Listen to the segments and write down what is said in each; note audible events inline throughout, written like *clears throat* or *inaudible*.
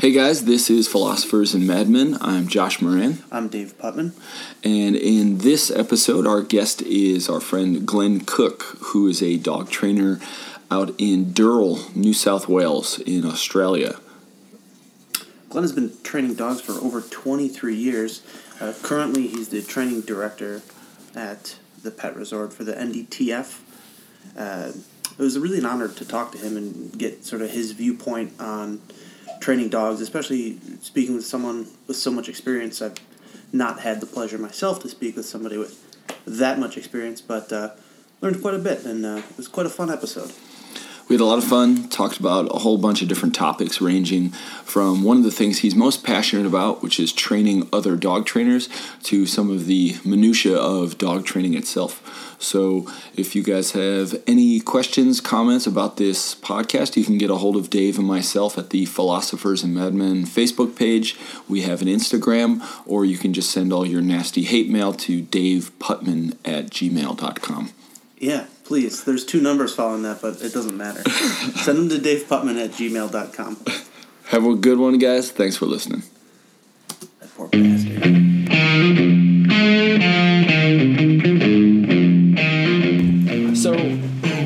Hey guys, this is Philosophers and Madmen. I'm Josh Moran. I'm Dave Putman. And in this episode, our guest is our friend Glenn Cooke, who is a dog trainer out in Dural, New South Wales, in Australia. Glenn has been training dogs for over 23 years. Uh, currently, he's the training director at the pet resort for the NDTF. Uh, it was really an honor to talk to him and get sort of his viewpoint on training dogs, especially speaking with someone with so much experience. I've not had the pleasure myself to speak with somebody with that much experience, but uh, learned quite a bit, and uh, it was quite a fun episode. We had a lot of fun, talked about a whole bunch of different topics, ranging from one of the things he's most passionate about, which is training other dog trainers, to some of the minutiae of dog training itself. So, if you guys have any questions, comments about this podcast, you can get a hold of Dave and myself at the Philosophers and Madmen Facebook page. We have an Instagram, or you can just send all your nasty hate mail to daveputman at gmail.com. Yeah, please. There's two numbers following that, but it doesn't matter. *laughs* Send them to daveputman at gmail.com. Have a good one, guys. Thanks for listening. That poor bastard. So,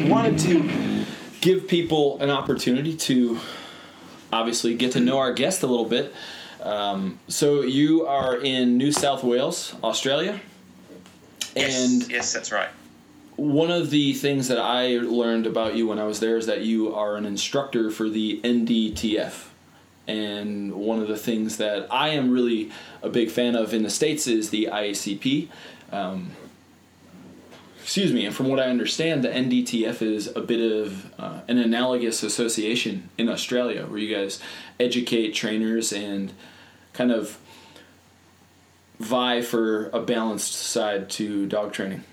wanted to give people an opportunity to obviously get to know our guest a little bit. Um, so, you are in New South Wales, Australia? Yes, And yes, that's right. One of the things that I learned about you when I was there is that you are an instructor for the NDTF. And one of the things that I am really a big fan of in the States is the IACP. Um, excuse me, and from what I understand, the NDTF is a bit of uh, an analogous association in Australia where you guys educate trainers and kind of vie for a balanced side to dog training.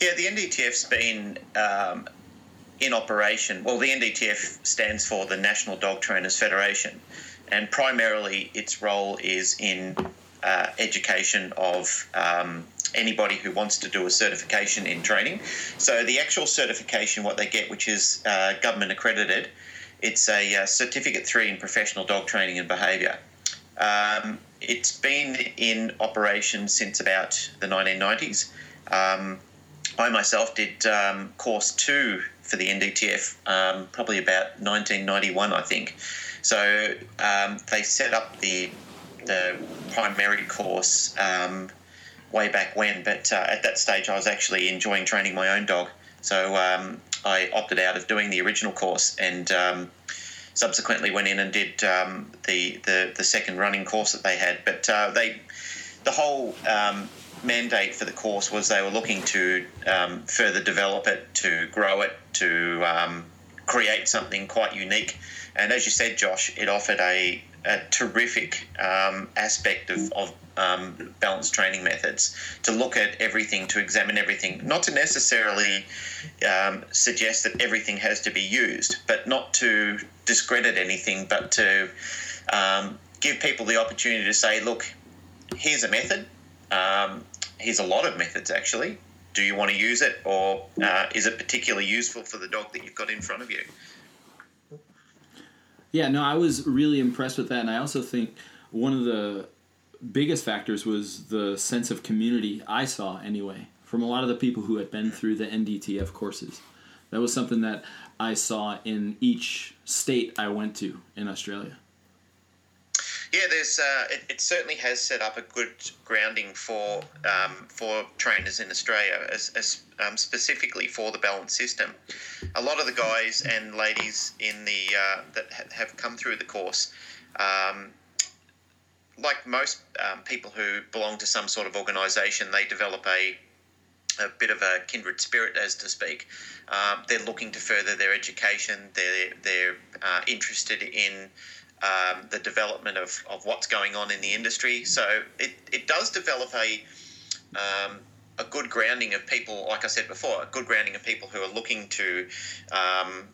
Yeah, the NDTF's been um, in operation. Well, the NDTF stands for the National Dog Trainers Federation, and primarily its role is in uh, education of um, anybody who wants to do a certification in training. So the actual certification, what they get, which is uh, government accredited, it's a uh, certificate three in professional dog training and behaviour. Um, it's been in operation since about the 1990s. Um, I myself did um, course two for the NDTF um, probably about 1991, I think. So um, they set up the the primary course um, way back when, but uh, at that stage I was actually enjoying training my own dog. So um, I opted out of doing the original course and um, subsequently went in and did the, the the second running course that they had. But uh, they the whole mandate for the course was they were looking to um, further develop it, to grow it, to um, create something quite unique. And as you said, Josh, it offered a, a terrific um, aspect of, of um, balanced training methods to look at everything, to examine everything, not to necessarily um, suggest that everything has to be used, but not to discredit anything, but to um, give people the opportunity to say, look, here's a method. Um, here's a lot of methods actually. Do you want to use it, or uh, is it particularly useful for the dog that you've got in front of you? Yeah, no, I was really impressed with that, and I also think one of the biggest factors was the sense of community I saw anyway from a lot of the people who had been through the NDTF courses. That was something that I saw in each state I went to in Australia. Yeah, there's. Uh, it, it certainly has set up a good grounding for um, for trainers in Australia, as, as um, specifically for the balance system. A lot of the guys and ladies in the uh, that ha- have come through the course. Um, like most um, people who belong to some sort of organisation, they develop a a bit of a kindred spirit, as to speak. Um, they're looking to further their education. They're they're uh, interested in um, the development of, of what's going on in the industry. So it, it does develop a um, a good grounding of people, like I said before, a good grounding of people who are looking to um,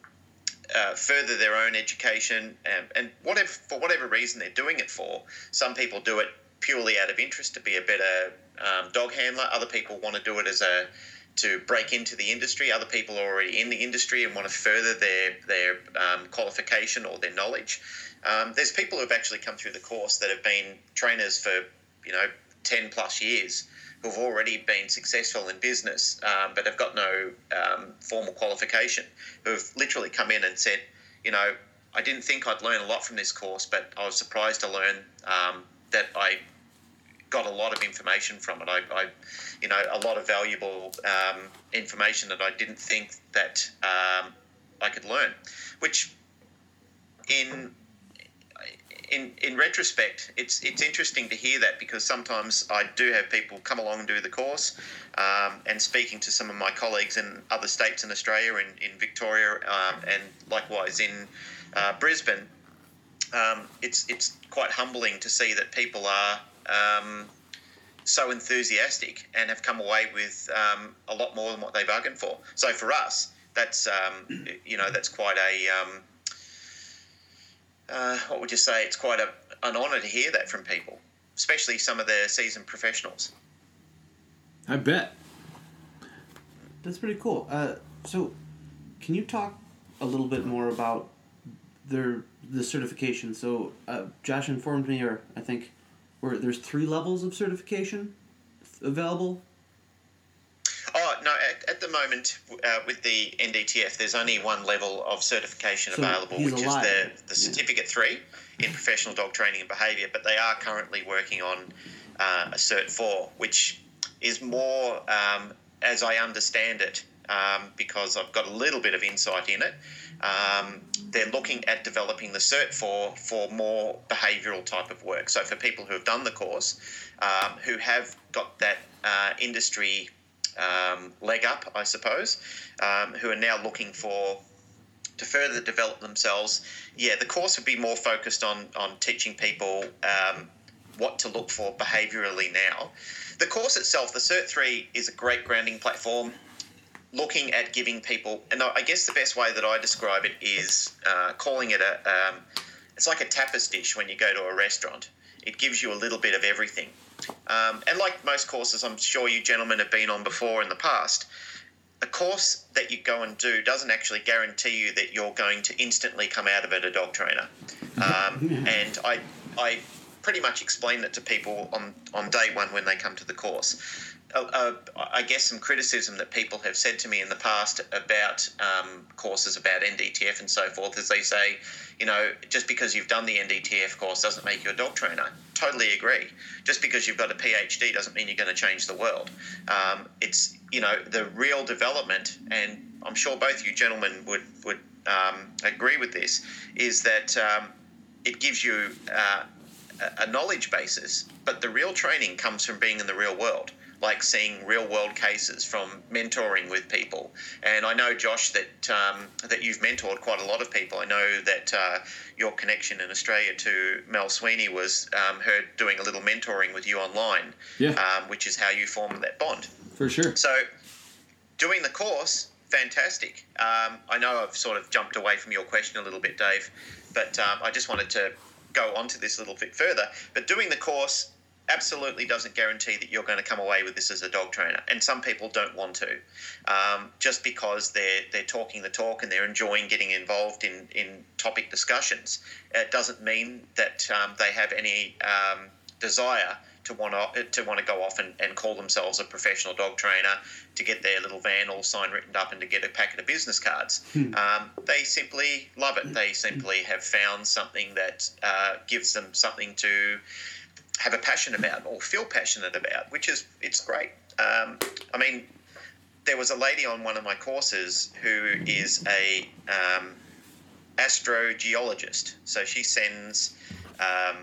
uh, further their own education and, and whatever for whatever reason they're doing it for. Some people do it purely out of interest to be a better um, dog handler. Other people want to do it as a to break into the industry. Other people are already in the industry and want to further their their um, qualification or their knowledge. Um, there's people who have actually come through the course that have been trainers for you know ten plus years who've already been successful in business um, but have got no um, formal qualification, who've literally come in and said, you know, I didn't think I'd learn a lot from this course, but I was surprised to learn um, that I got a lot of information from it. I, I you know, a lot of valuable um, information that I didn't think that um, I could learn, which in in in retrospect, it's it's interesting to hear that because sometimes I do have people come along and do the course, um, and speaking to some of my colleagues in other states in Australia, in in Victoria, um, and likewise in uh, Brisbane, um, it's it's quite humbling to see that people are. Um, so enthusiastic and have come away with um, a lot more than what they bargained for. So for us, that's um, you know that's quite a uh, what would you say? It's quite a, an honour to hear that from people, especially some of the seasoned professionals. I bet. That's pretty cool. Uh, so, can you talk a little bit more about their the certification? So, uh, Josh informed me, or I think, where there's three levels of certification available. Oh no! At, at the moment, uh, with the NDTF, there's only one level of certification so available, which alive. is the the certificate yeah. three in professional dog training and behaviour. But they are currently working on uh, a cert four, which is more, um, as I understand it, um, because I've got a little bit of insight in it. Um, they're looking at developing the Cert for for more behavioural type of work. So for people who have done the course, um, who have got that uh, industry um, leg up, I suppose, um, who are now looking for to further develop themselves. Yeah, the course would be more focused on on teaching people um, what to look for behaviourally now. The course itself, the Cert Three, is a great grounding platform. Looking at giving people, and I guess the best way that I describe it is uh, calling it a. Um, it's like a tapas dish when you go to a restaurant. It gives you a little bit of everything. Um, and like most courses, I'm sure you gentlemen have been on before in the past, a course that you go and do doesn't actually guarantee you that you're going to instantly come out of it a dog trainer. Um, and I, I pretty much explain that to people on, on day one when they come to the course. Uh, I guess some criticism that people have said to me in the past about um, courses about NDTF and so forth is they say, you know, just because you've done the NDTF course doesn't make you a dog trainer. Totally agree. Just because you've got a PhD doesn't mean you're going to change the world. Um, it's, you know, the real development, and I'm sure both you gentlemen would, would um, agree with this, is that um, it gives you uh, a knowledge basis, but the real training comes from being in the real world like seeing real world cases from mentoring with people. And I know, Josh, that um, that you've mentored quite a lot of people. I know that uh, your connection in Australia to Mel Sweeney was um, her doing a little mentoring with you online, yeah. um, which is how you formed that bond. For sure. So, doing the course, fantastic. Um, I know I've sort of jumped away from your question a little bit, Dave, but um, I just wanted to go on to this a little bit further. But doing the course absolutely doesn't guarantee that you're going to come away with this as a dog trainer. And some people don't want to, um, just because they're they're talking the talk and they're enjoying getting involved in in topic discussions. It doesn't mean that um, they have any um, desire to want to to want to go off and, and call themselves a professional dog trainer to get their little van all sign written up and to get a packet of business cards. Hmm. Um, they simply love it. They simply have found something that uh, gives them something to have a passion about or feel passionate about, which is it's great. Um, I mean, there was a lady on one of my courses who is a um, astrogeologist. So she sends um,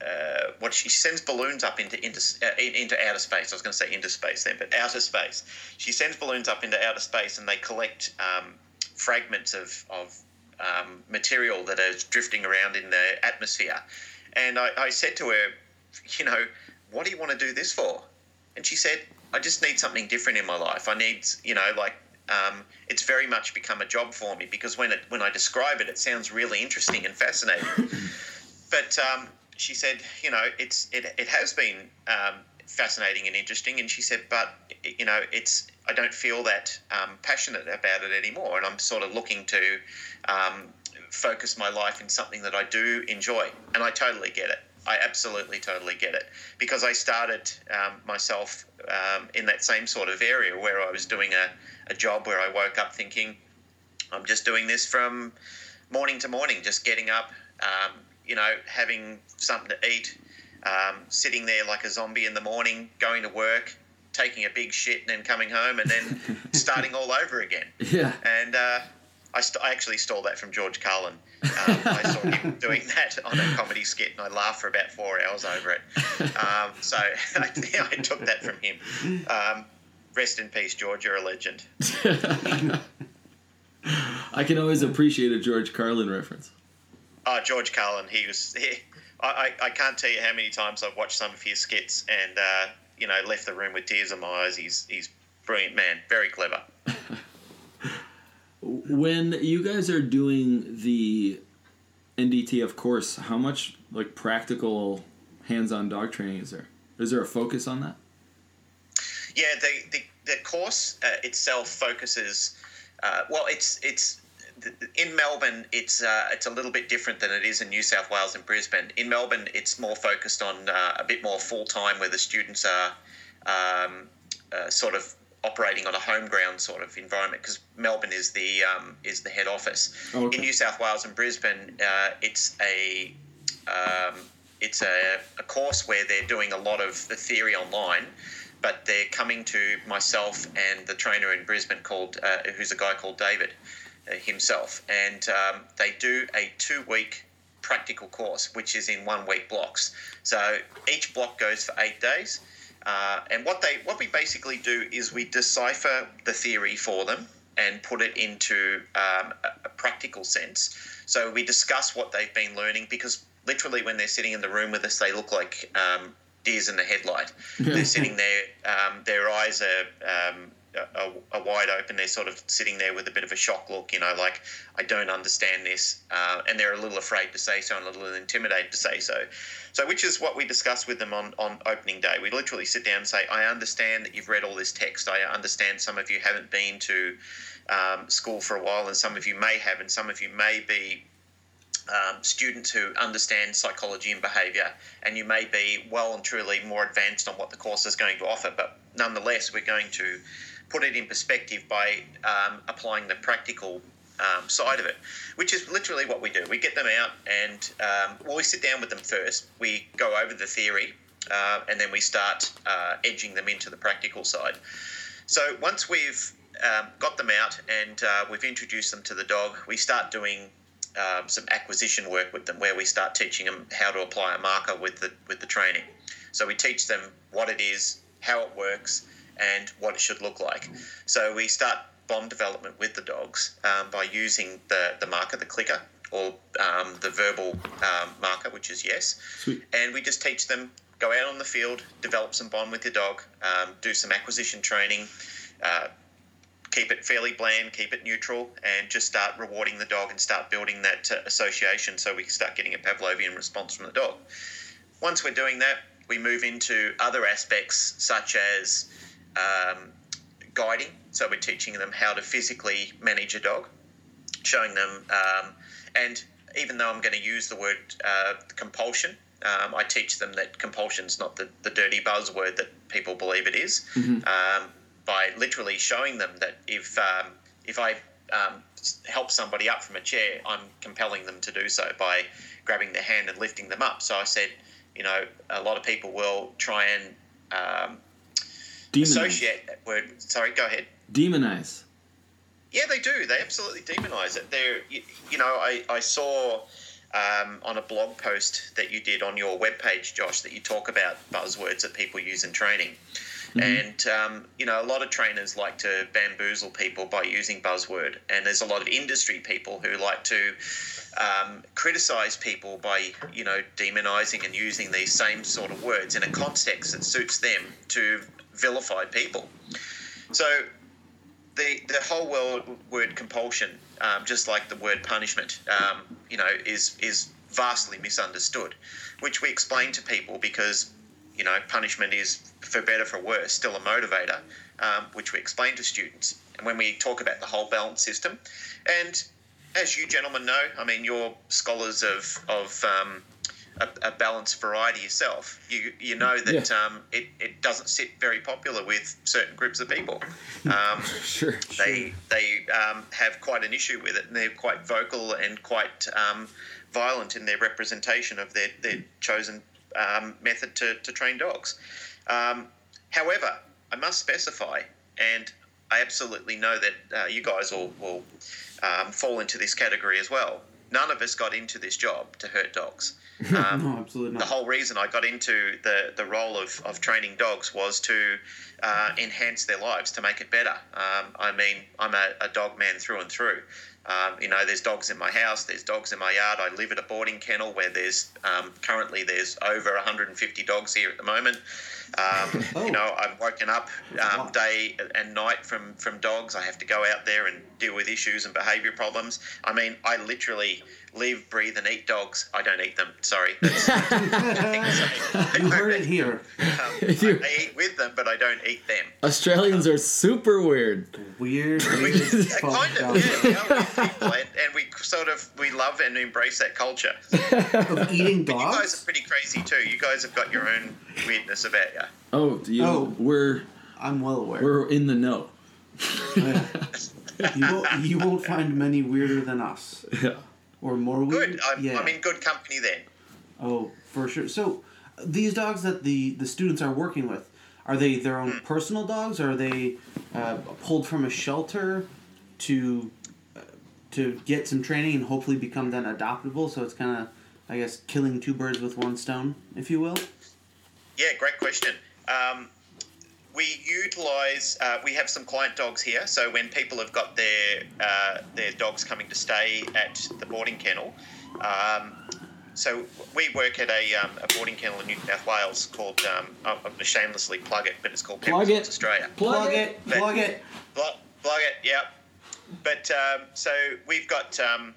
uh, what she sends balloons up into into, uh, into outer space. I was going to say into space then, but outer space. She sends balloons up into outer space, and they collect um, fragments of of um, material that is drifting around in the atmosphere. And I, I said to her, *laughs* you know, what do you want to do this for? And she said, I just need something different in my life. I need, you know, like um, it's very much become a job for me because when it when I describe it, it sounds really interesting and fascinating. *laughs* but um, she said, you know, it's it, it has been um, fascinating and interesting. And she said, but you know, it's I don't feel that um, passionate about it anymore, and I'm sort of looking to um, focus my life in something that I do enjoy, and I totally get it. I absolutely totally get it because I started um, myself um, in that same sort of area where I was doing a, a job where I woke up thinking, I'm just doing this from morning to morning, just getting up, um, you know, having something to eat, um, sitting there like a zombie in the morning, going to work, taking a big shit, and then coming home, and then *laughs* starting all over again. Yeah. And uh, I, st- I, actually stole that from George Carlin. Um, I saw him *laughs* doing that on a comedy skit, and I laughed for about four hours over it. Um, so *laughs* I, I, took that from him. Um, rest in peace, George. You're a legend. *laughs* I can always appreciate a George Carlin reference. Oh, George Carlin. He was. He, I, I can't tell you how many times I've watched some of his skits and uh, you know left the room with tears in my eyes. He's he's brilliant man, very clever. When you guys are doing the NDTF course, how much like practical hands-on dog training is there? Is there a focus on that? Yeah, the the, the course uh, itself focuses. Uh, well, it's it's in Melbourne, it's uh, it's a little bit different than it is in New South Wales and Brisbane. In Melbourne, it's more focused on uh, a bit more full time, where the students are um, uh, sort of operating on a home ground sort of environment because Melbourne is the um, is the head office. Okay. In New South Wales and Brisbane, uh, it's a um, it's a, a course where they're doing a lot of the theory online, but they're coming to myself and the trainer in Brisbane called uh, who's a guy called David uh, himself, and um, they do a two week practical course, which is in one week blocks. So each block goes for eight days uh, and what they what we basically do is we decipher the theory for them and put it into um, a, a practical sense. So we discuss what they've been learning because literally when they're sitting in the room with us, they look like um, deers in the headlight. they're sitting there, um, their eyes are um, are, wide open. They're sort of sitting there with a bit of a shock look, you know, like I don't understand this, uh, and they're a little afraid to say so and a little intimidated to say so. So, which is what we discuss with them on, on opening day. We literally sit down and say, I understand that you've read all this text. I understand some of you haven't been to um, school for a while, and some of you may have, and some of you may be um, students who understand psychology and behaviour, and you may be well and truly more advanced on what the course is going to offer. But nonetheless, we're going to put it in perspective by um, applying the practical um, side of it, which is literally what we do. We get them out and um, well, we sit down with them first. We go over the theory uh, and then we start uh, edging them into the practical side. So once we've um, got them out and uh, we've introduced them to the dog, we start doing um, some acquisition work with them, where we start teaching them how to apply a marker with the with the training. So we teach them what it is, how it works, and what it should look like. So we start bond development with the dogs um, by using the, the marker, the clicker, or um, the verbal um, marker, which is yes. Sweet. And we just teach them go out on the field, develop some bond with your dog, um, do some acquisition training, uh, keep it fairly bland, keep it neutral, and just start rewarding the dog and start building that uh, association so we can start getting a Pavlovian response from the dog. Once we're doing that, we move into other aspects such as um, guiding. So we're teaching them how to physically manage a dog, showing them, um, and even though I'm going to use the word uh, compulsion, um, I teach them that compulsion is not the, the dirty buzzword that people believe it is, mm-hmm. um, by literally showing them that if um, if I um, help somebody up from a chair, I'm compelling them to do so by grabbing their hand and lifting them up. So I said, you know, a lot of people will try and um, Demonize. associate that word. Sorry, go ahead. Demonize. Yeah, they do. They absolutely demonize it. They're, you, you know, I, I saw um, on a blog post that you did on your webpage, Josh, that you talk about buzzwords that people use in training. Mm-hmm. And, um, you know, a lot of trainers like to bamboozle people by using buzzword. And there's a lot of industry people who like to um, criticize people by, you know, demonizing and using these same sort of words in a context that suits them to vilify people. So the the whole world word compulsion, um, just like the word punishment, um, you know, is is vastly misunderstood, which we explain to people because you know, punishment is for better for worse still a motivator, um, which we explain to students. And when we talk about the whole balance system, and as you gentlemen know, I mean, you're scholars of of um, a, a, balanced variety yourself. You you know that yeah. um, it, it doesn't sit very popular with certain groups of people. *laughs* Um, sure. They they um, have quite an issue with it, and they're quite vocal and quite um, violent in their representation of their their chosen um, method to, to train dogs. Um, however, I must specify, and I absolutely know that uh, you guys will, will um, fall into this category as well. None of us got into this job to hurt dogs. *laughs* Um, no, absolutely not. The whole reason I got into the, the role of, of training dogs was to uh, enhance their lives, to make it better. Um, I mean, I'm a, a dog man through and through. Um, you know, there's dogs in my house, there's dogs in my yard. I live at a boarding kennel where there's um, currently there's over 150 dogs here at the moment. Um, *laughs* oh. You know, I'm woken up um, day and night from from dogs. I have to go out there and deal with issues and behaviour problems. I mean, I literally live, breathe, and eat dogs. I don't eat them. Sorry. *laughs* *laughs* you heard it here. Um, I eat with them, but I don't eat them. Australians um, are super weird. Weird. We, kind of, yeah. We are people, and, and, we sort of we love and embrace that culture. of eating dogs. But you guys are pretty crazy too. You guys have got your own weirdness about you. Oh, you, oh, we're. I'm well aware. We're in the know. you, won't, you won't find many weirder than us. Yeah or more weird. Good. I'm, yeah. I'm in good company then. Oh, for sure. So these dogs that the the students are working with are they their own mm. personal dogs? Or are they uh, pulled from a shelter to uh, to get some training and hopefully become then adoptable? So it's kind of I guess killing two birds with one stone, if you will. Yeah, great question. Um, we utilize uh, we have some client dogs here. So when people have got their uh, their dogs coming to stay at the boarding kennel um, so we work at a, um, a, boarding kennel in New South Wales called um, I'm going to shamelessly plug it but it's called plug it. Australia. Plug, it. plug it. Plug, plug it yeah but um, so we've got um,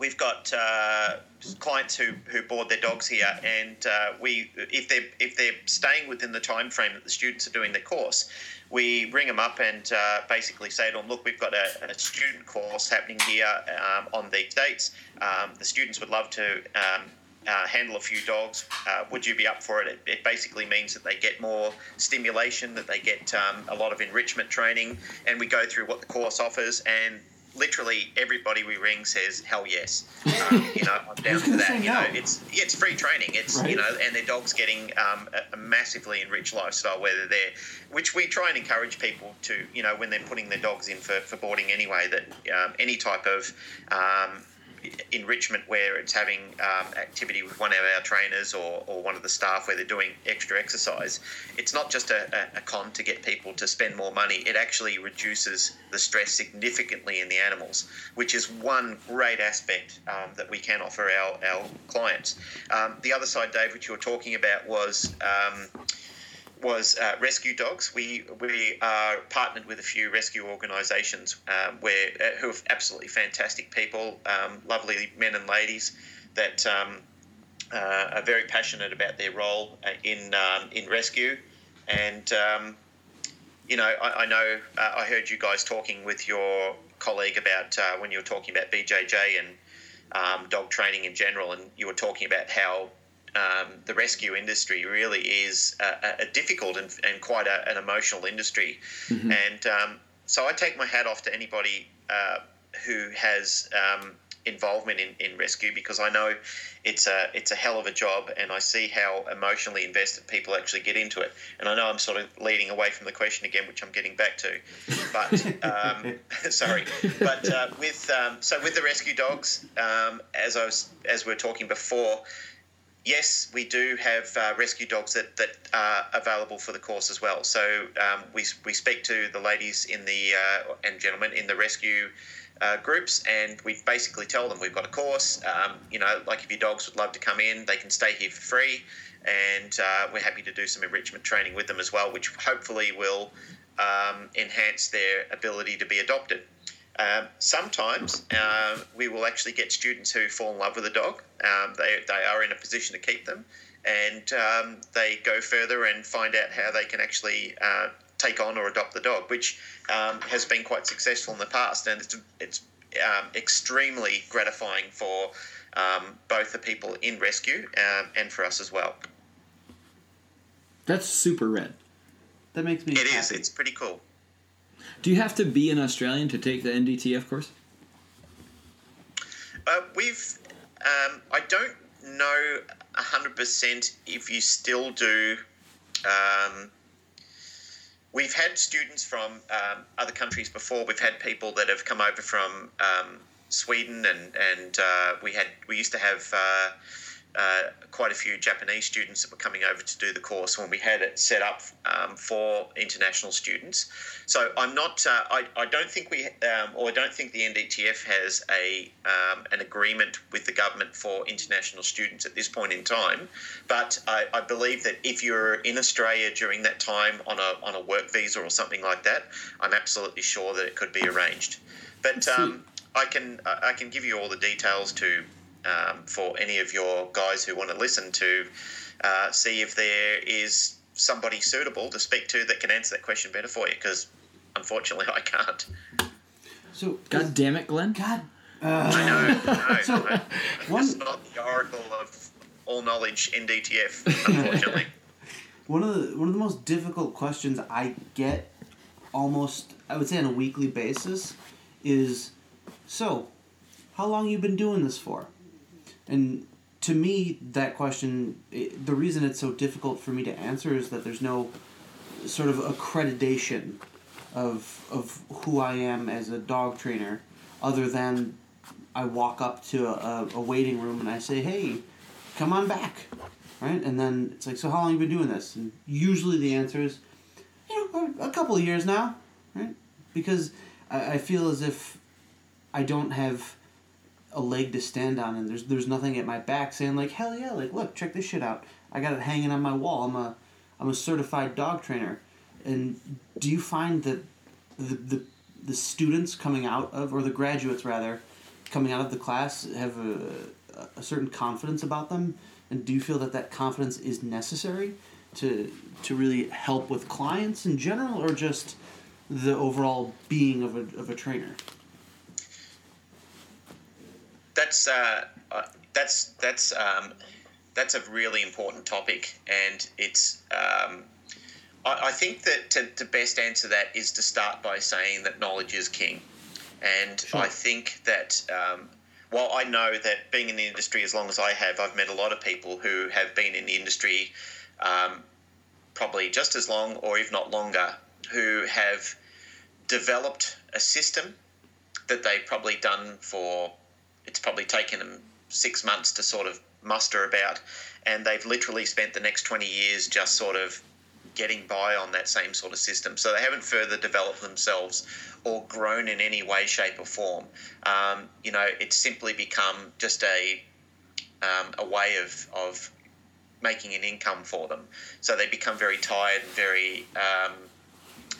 we've got uh, clients who, who board their dogs here, and uh, we if they if they're staying within the time frame that the students are doing their course, we ring them up and uh, basically say to them, look, we've got a, a student course happening here um, on these dates. Um, the students would love to. Um, uh, handle a few dogs. Uh, would you be up for it? it? it? basically means that they get more stimulation, that they get um, a lot of enrichment training, and we go through what the course offers. And literally everybody we ring says hell yes. *laughs* Um, you know, I'm down to that. You know, it's it's free training. It's right. you know, and their dog's getting um, a, a, massively enriched lifestyle where they're there, which we try and encourage people to you know when they're putting their dogs in for, for boarding anyway that um, any type of enrichment where it's having um, activity with one of our trainers or, or one of the staff where they're doing extra exercise, it's not just a, a, con to get people to spend more money. It actually reduces the stress significantly in the animals, which is one great aspect um, that we can offer our, our clients. Um, the other side, Dave, which you were talking about was um, was uh, rescue dogs. We we are partnered with a few rescue organisations um, where uh, who are absolutely fantastic people, um, lovely men and ladies that um, uh, are very passionate about their role uh, in um, in rescue. And um, you know, I, I know uh, I heard you guys talking with your colleague about when you were talking about BJJ and um, dog training in general, and you were talking about how um, the rescue industry really is a, a difficult and, and quite a, an emotional industry. Mm-hmm. And um, so I take my hat off to anybody uh, who has um, involvement in, in rescue because I know it's a it's a hell of a job and I see how emotionally invested people actually get into it. And I know I'm sort of leading away from the question again, which I'm getting back to. But um, *laughs* sorry, but uh, with um, so with the rescue dogs, um, as I was as we are talking before yes, we do have uh, rescue dogs that, that are available for the course as well. So um, we, we speak to the ladies in the uh, and gentlemen in the rescue uh, groups, and we basically tell them we've got a course. Um, you know, like if your dogs would love to come in, they can stay here for free, and uh, we're happy to do some enrichment training with them as well, which hopefully will um, enhance their ability to be adopted. Um, sometimes uh, we will actually get students who fall in love with a dog. Um, they, they are in a position to keep them, and um, they go further and find out how they can actually uh, take on or adopt the dog, which um, has been quite successful in the past, and it's it's um, extremely gratifying for um, both the people in rescue um, and for us as well. That's super red. That makes me. It happy. is. It's pretty cool. Do you have to be an Australian to take the NDTF course? Uh, we've. Um, I don't know hundred percent if you still do. Um, we've had students from um, other countries before. We've had people that have come over from um, Sweden, and and uh, we had we used to have. Uh, uh, quite a few Japanese students that were coming over to do the course when we had it set up um, for international students. So I'm not, uh, I, I don't think we, um, or I don't think the NDTF has a um, an agreement with the government for international students at this point in time. But I, I believe that if you're in Australia during that time on a on a work visa or something like that, I'm absolutely sure that it could be arranged. But um, I can I can give you all the details to um, for any of your guys who want to listen to uh, see if there is somebody suitable to speak to that can answer that question better for you because unfortunately I can't. So God damn it, Glenn. God. I know. I know. *laughs* So, I- I'm one- just not the oracle of all knowledge in DTF, unfortunately. *laughs* One of the one of the most difficult questions I get almost I would say on a weekly basis is so how long you been doing this for? And to me that question it, the reason it's so difficult for me to answer is that there's no sort of accreditation of of who I am as a dog trainer other than I walk up to a, a waiting room and I say, "Hey, come on back." right? And then it's like, so how long have you been doing this? And usually the answer is, you know, a, couple of years now, right? Because I, I feel as if I don't have a leg to stand on, and there's there's nothing at my back saying like, hell yeah, like look, check this shit out. I got it hanging on my wall. I'm a I'm a certified dog trainer. And do you find that the the the students coming out of, or the graduates rather, coming out of the class have a, a certain confidence about them? And do you feel that that confidence is necessary to to really help with clients in general, or just the overall being of a, of a trainer? That's uh, uh, that's that's um, that's a really important topic, and it's. Um, I, I think that to, to best answer that is to start by saying that knowledge is king, and Sure. I think that um, while I know that being in the industry as long as I have, I've met a lot of people who have been in the industry um, probably just as long, or if not longer, who have developed a system that they've probably done for it's probably taken them six months to sort of muster about and they've literally spent the next 20 years just sort of getting by on that same sort of system. So they haven't further developed themselves or grown in any way shape or form. Um, you know it's simply become just a um, a way of, of making an income for them. So they become very tired and very um,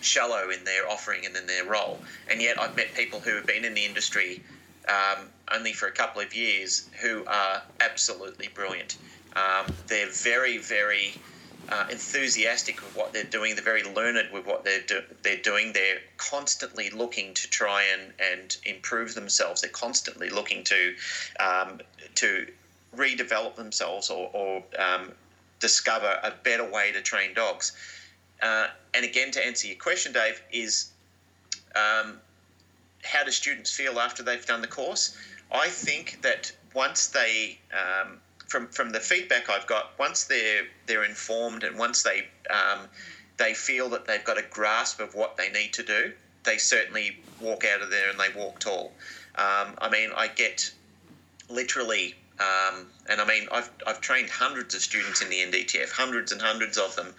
shallow in their offering and in their role. And yet, I've met people who have been in the industry um, only for a couple of years who are absolutely brilliant. Um, they're very, very uh, enthusiastic with what they're doing. They're very learned with what they're do- they're doing. They're constantly looking to try and, and improve themselves. They're constantly looking to um, to redevelop themselves or, or um, discover a better way to train dogs. Uh, and again, to answer your question, Dave, is um, how do students feel after they've done the course? I think that once they, um, from from the feedback I've got, once they're they're informed and once they um, they feel that they've got a grasp of what they need to do, they certainly walk out of there and they walk tall. Um, I mean, I get literally, um, and I mean, I've, I've trained hundreds of students in the NDTF, hundreds and hundreds of them,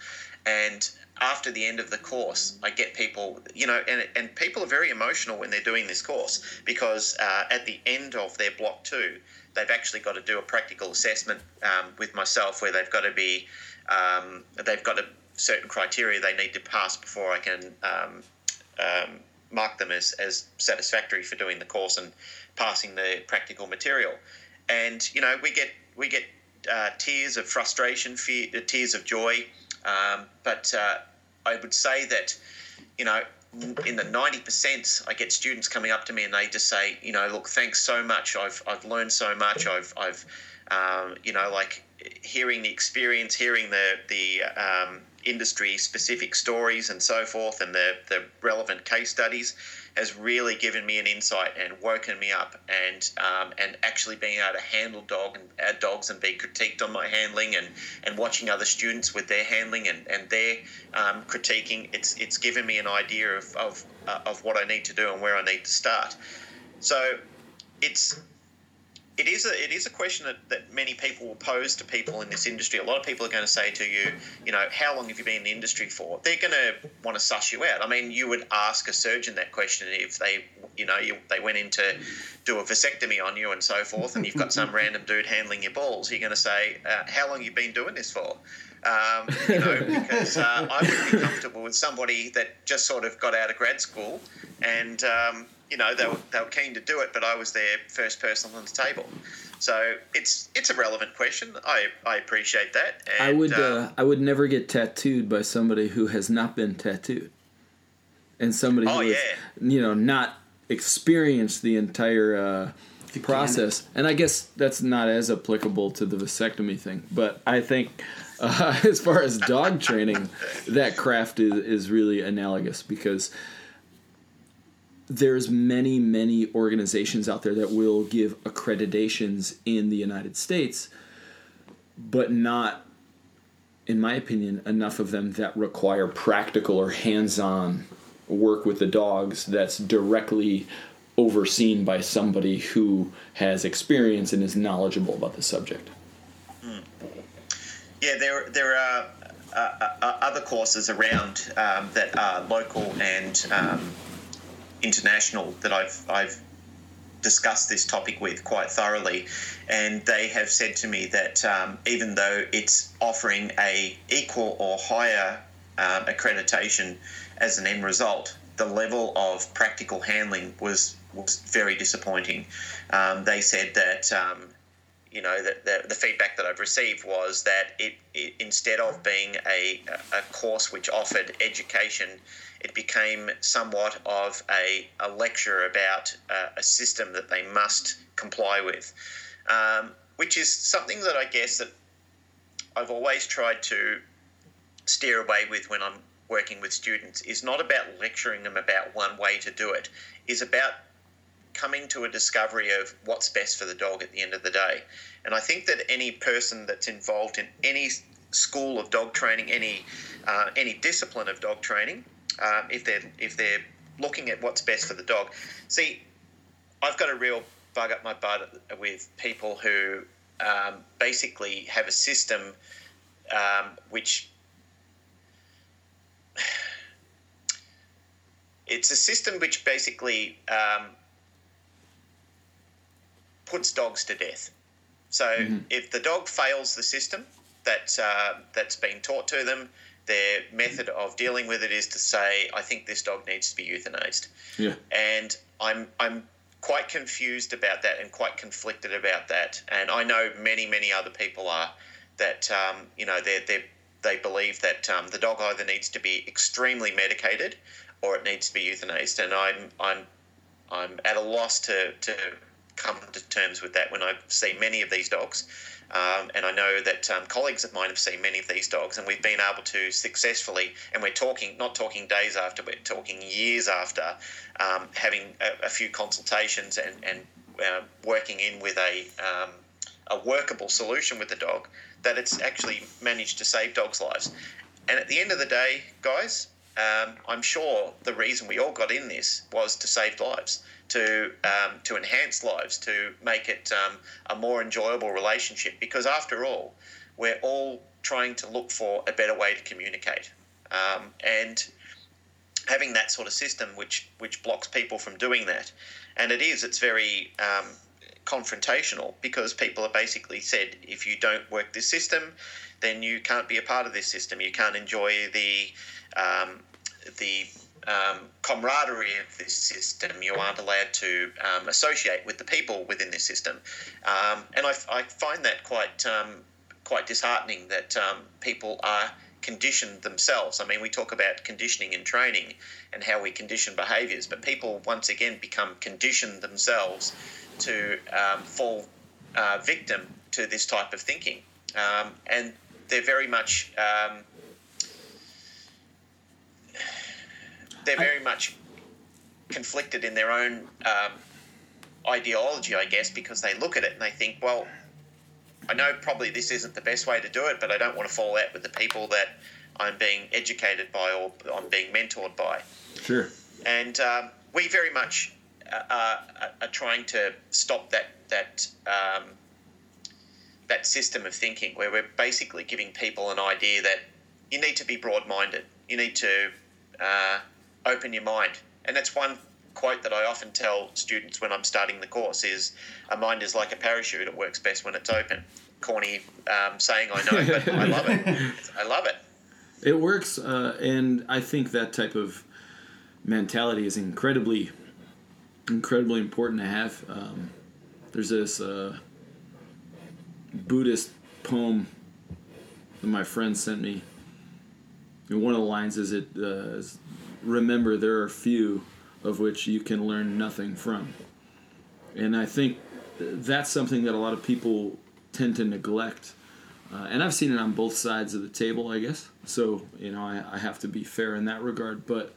and after the end of the course, I get people, you know, and, and people are very emotional when they're doing this course because uh, at the end of their block two, they've actually got to do a practical assessment um, with myself where they've got to be, um, they've got a certain criteria they need to pass before I can um, um, mark them as, as satisfactory for doing the course and passing the practical material. And you know, we get we get uh, tears of frustration, fear, uh, tears of joy. Um, but uh, I would say that you know in the 90% i get students coming up to me and they just say you know look thanks so much. I've, I've learned so much. I've, I've um, you know like hearing the experience hearing the, the um, industry specific stories and so forth and the, the relevant case studies has really given me an insight and woken me up and um, and actually being able to handle dog and uh, dogs and be critiqued on my handling and, and watching other students with their handling and, and their um, critiquing it's it's given me an idea of of, uh, of what I need to do and where I need to start. So it's it is a it is a question that, that many people will pose to people in this industry. A lot of people are going to say to you, you know, how long have you been in the industry for? They're going to want to suss you out. I mean, you would ask a surgeon that question if they, you know, you, they went in to do a vasectomy on you and so forth, and you've got some *laughs* random dude handling your balls. You're going to say, uh, how long have you been doing this for? Um, you know, *laughs* because uh, I would be comfortable with somebody that just sort of got out of grad school and um, you know they were, they were keen to do it, but I was their first person on the table. So it's it's a relevant question. I, I appreciate that. And, I would uh, uh, I would never get tattooed by somebody who has not been tattooed, and somebody oh, who yeah. has, you know not experienced the entire uh, process. And I guess that's not as applicable to the vasectomy thing, but I think. *laughs* Uh, as far as dog training, *laughs* that craft is, is really analogous because there's many many organizations out there that will give accreditations in the United States but not in my opinion enough of them that require practical or hands-on work with the dogs that's directly overseen by somebody who has experience and is knowledgeable about the subject. Mm. Yeah, there there are uh, uh, other courses around um, that are local and um, international that I've I've discussed this topic with quite thoroughly, and they have said to me that um, even though it's offering a equal or higher uh, accreditation as an end result, the level of practical handling was was very disappointing. Um, they said that um, you know that the, the, feedback that I've received was that it, it instead of being a, a course which offered education it became somewhat of a, a lecture about uh, a system that they must comply with, um, which is something that I guess that I've always tried to steer away with when I'm working with students is not about lecturing them about one way to do it, is about coming to a discovery of what's best for the dog at the end of the day. And I think that any person that's involved in any school of dog training, any uh, any discipline of dog training, um, if they're if they're looking at what's best for the dog. See, I've got a real bug up my butt with people who um, basically have a system um, which it's a system which basically um, puts dogs to death. So mm-hmm. if the dog fails the system that uh, that's been taught to them, their method of dealing with it is to say, I think this dog needs to be euthanized. Yeah. And I'm I'm quite confused about that and quite conflicted about that. And I know many, many other people are that um, you know they they they believe that um, the dog either needs to be extremely medicated or it needs to be euthanized. And I'm I'm I'm at a loss to to come to terms with that when I see many of these dogs. Um, and I know that um, colleagues of mine have seen many of these dogs, and we've been able to successfully, and we're talking, not talking days after, we're talking years after, um, having a, a, few consultations and, and uh, working in with a, um, a workable solution with the dog, that it's actually managed to save dogs' lives. And at the end of the day, guys, um, I'm sure the reason we all got in this was to save lives to um, to enhance lives, to make it um, a more enjoyable relationship. Because after all, we're all trying to look for a better way to communicate, um, and having that sort of system which which blocks people from doing that, and it is it's very um, confrontational because people are basically said if you don't work this system, then you can't be a part of this system. You can't enjoy the um, the um, camaraderie of this system. You aren't allowed to um, associate with the people within this system, um, and I, I, find that quite um, quite disheartening that um, people are conditioned themselves. I mean, we talk about conditioning and training and how we condition behaviours, but people once again become conditioned themselves to um, fall uh, victim to this type of thinking, and they're very much they're very much conflicted in their own um, ideology, I guess, because they look at it and they think, well, I know probably this isn't the best way to do it, but I don't want to fall out with the people that I'm being educated by or I'm being mentored by. Sure. And um, we very much uh, are, are, trying to stop that that um, that system of thinking, where we're basically giving people an idea that you need to be broad-minded, you need to uh, open your mind. And that's one quote that I often tell students when I'm starting the course is a mind is like a parachute. It works best when it's open. Corny um, saying, I know, but I love it. *laughs* I love it. It works, uh, and I think that type of mentality is incredibly, incredibly important to have. Um, there's this uh, Buddhist poem that my friend sent me. And one of the lines is it uh, is remember there are few of which you can learn nothing from. And I think that's something that a lot of people tend to neglect. Uh, and I've seen it on both sides of the table, I guess. So, you know, I, I have to be fair in that regard. But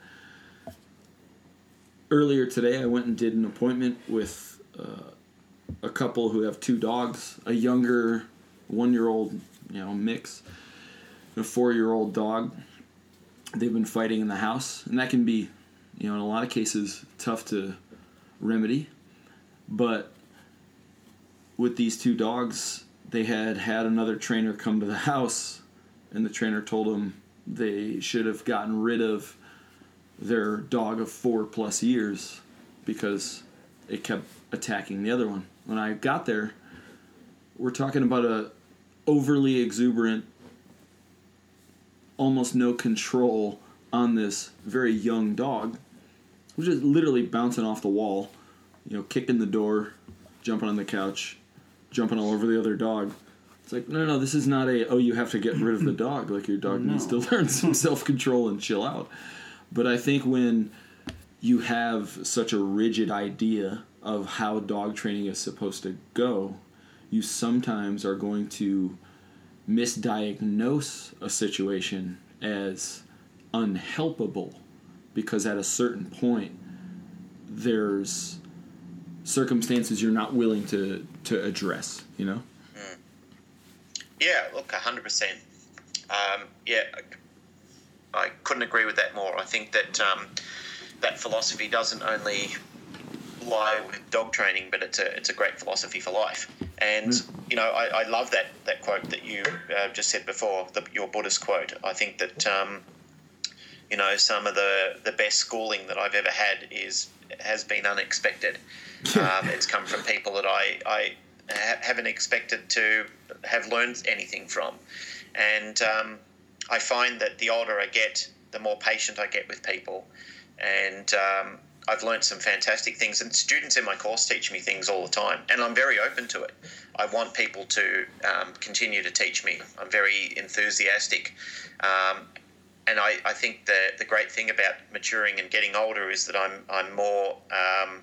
earlier today, I went and did an appointment with uh, a couple who have two dogs a younger one year old, you know, mix, a four year old dog they've been fighting in the house, and that can be, you know, in a lot of cases tough to remedy. But with these two dogs, they had had another trainer come to the house, and the trainer told them they should have gotten rid of their dog of four plus years because it kept attacking the other one. When I got there, we're talking about a overly exuberant almost no control on this very young dog, which is literally bouncing off the wall, you know, kicking the door, jumping on the couch, jumping all over the other dog. It's like, no, no, this is not a, oh, you have to get rid of the *clears throat* dog. Like, your dog no. needs to learn some *laughs* self control and chill out. But I think when you have such a rigid idea of how dog training is supposed to go, you sometimes are going to misdiagnose a situation as unhelpable because at a certain point there's circumstances you're not willing to to address you know? Mm. yeah look 100% um, yeah I couldn't agree with that more. I think that um, that philosophy doesn't only lie with dog training, but it's a it's a great philosophy for life. And mm. you know, I, I love that that quote that you uh, just said before, the, your Buddhist quote. I think that um, you know some of the the best schooling that I've ever had is has been unexpected. *laughs* um, it's come from people that I I ha- haven't expected to have learned anything from, and um, I find that the older I get, the more patient I get with people, and um, I've learned some fantastic things, and students in my course teach me things all the time, and I'm very open to it. I want people to um, continue to teach me. I'm very enthusiastic, um, and I, I think the the great thing about maturing and getting older is that I'm I'm more um,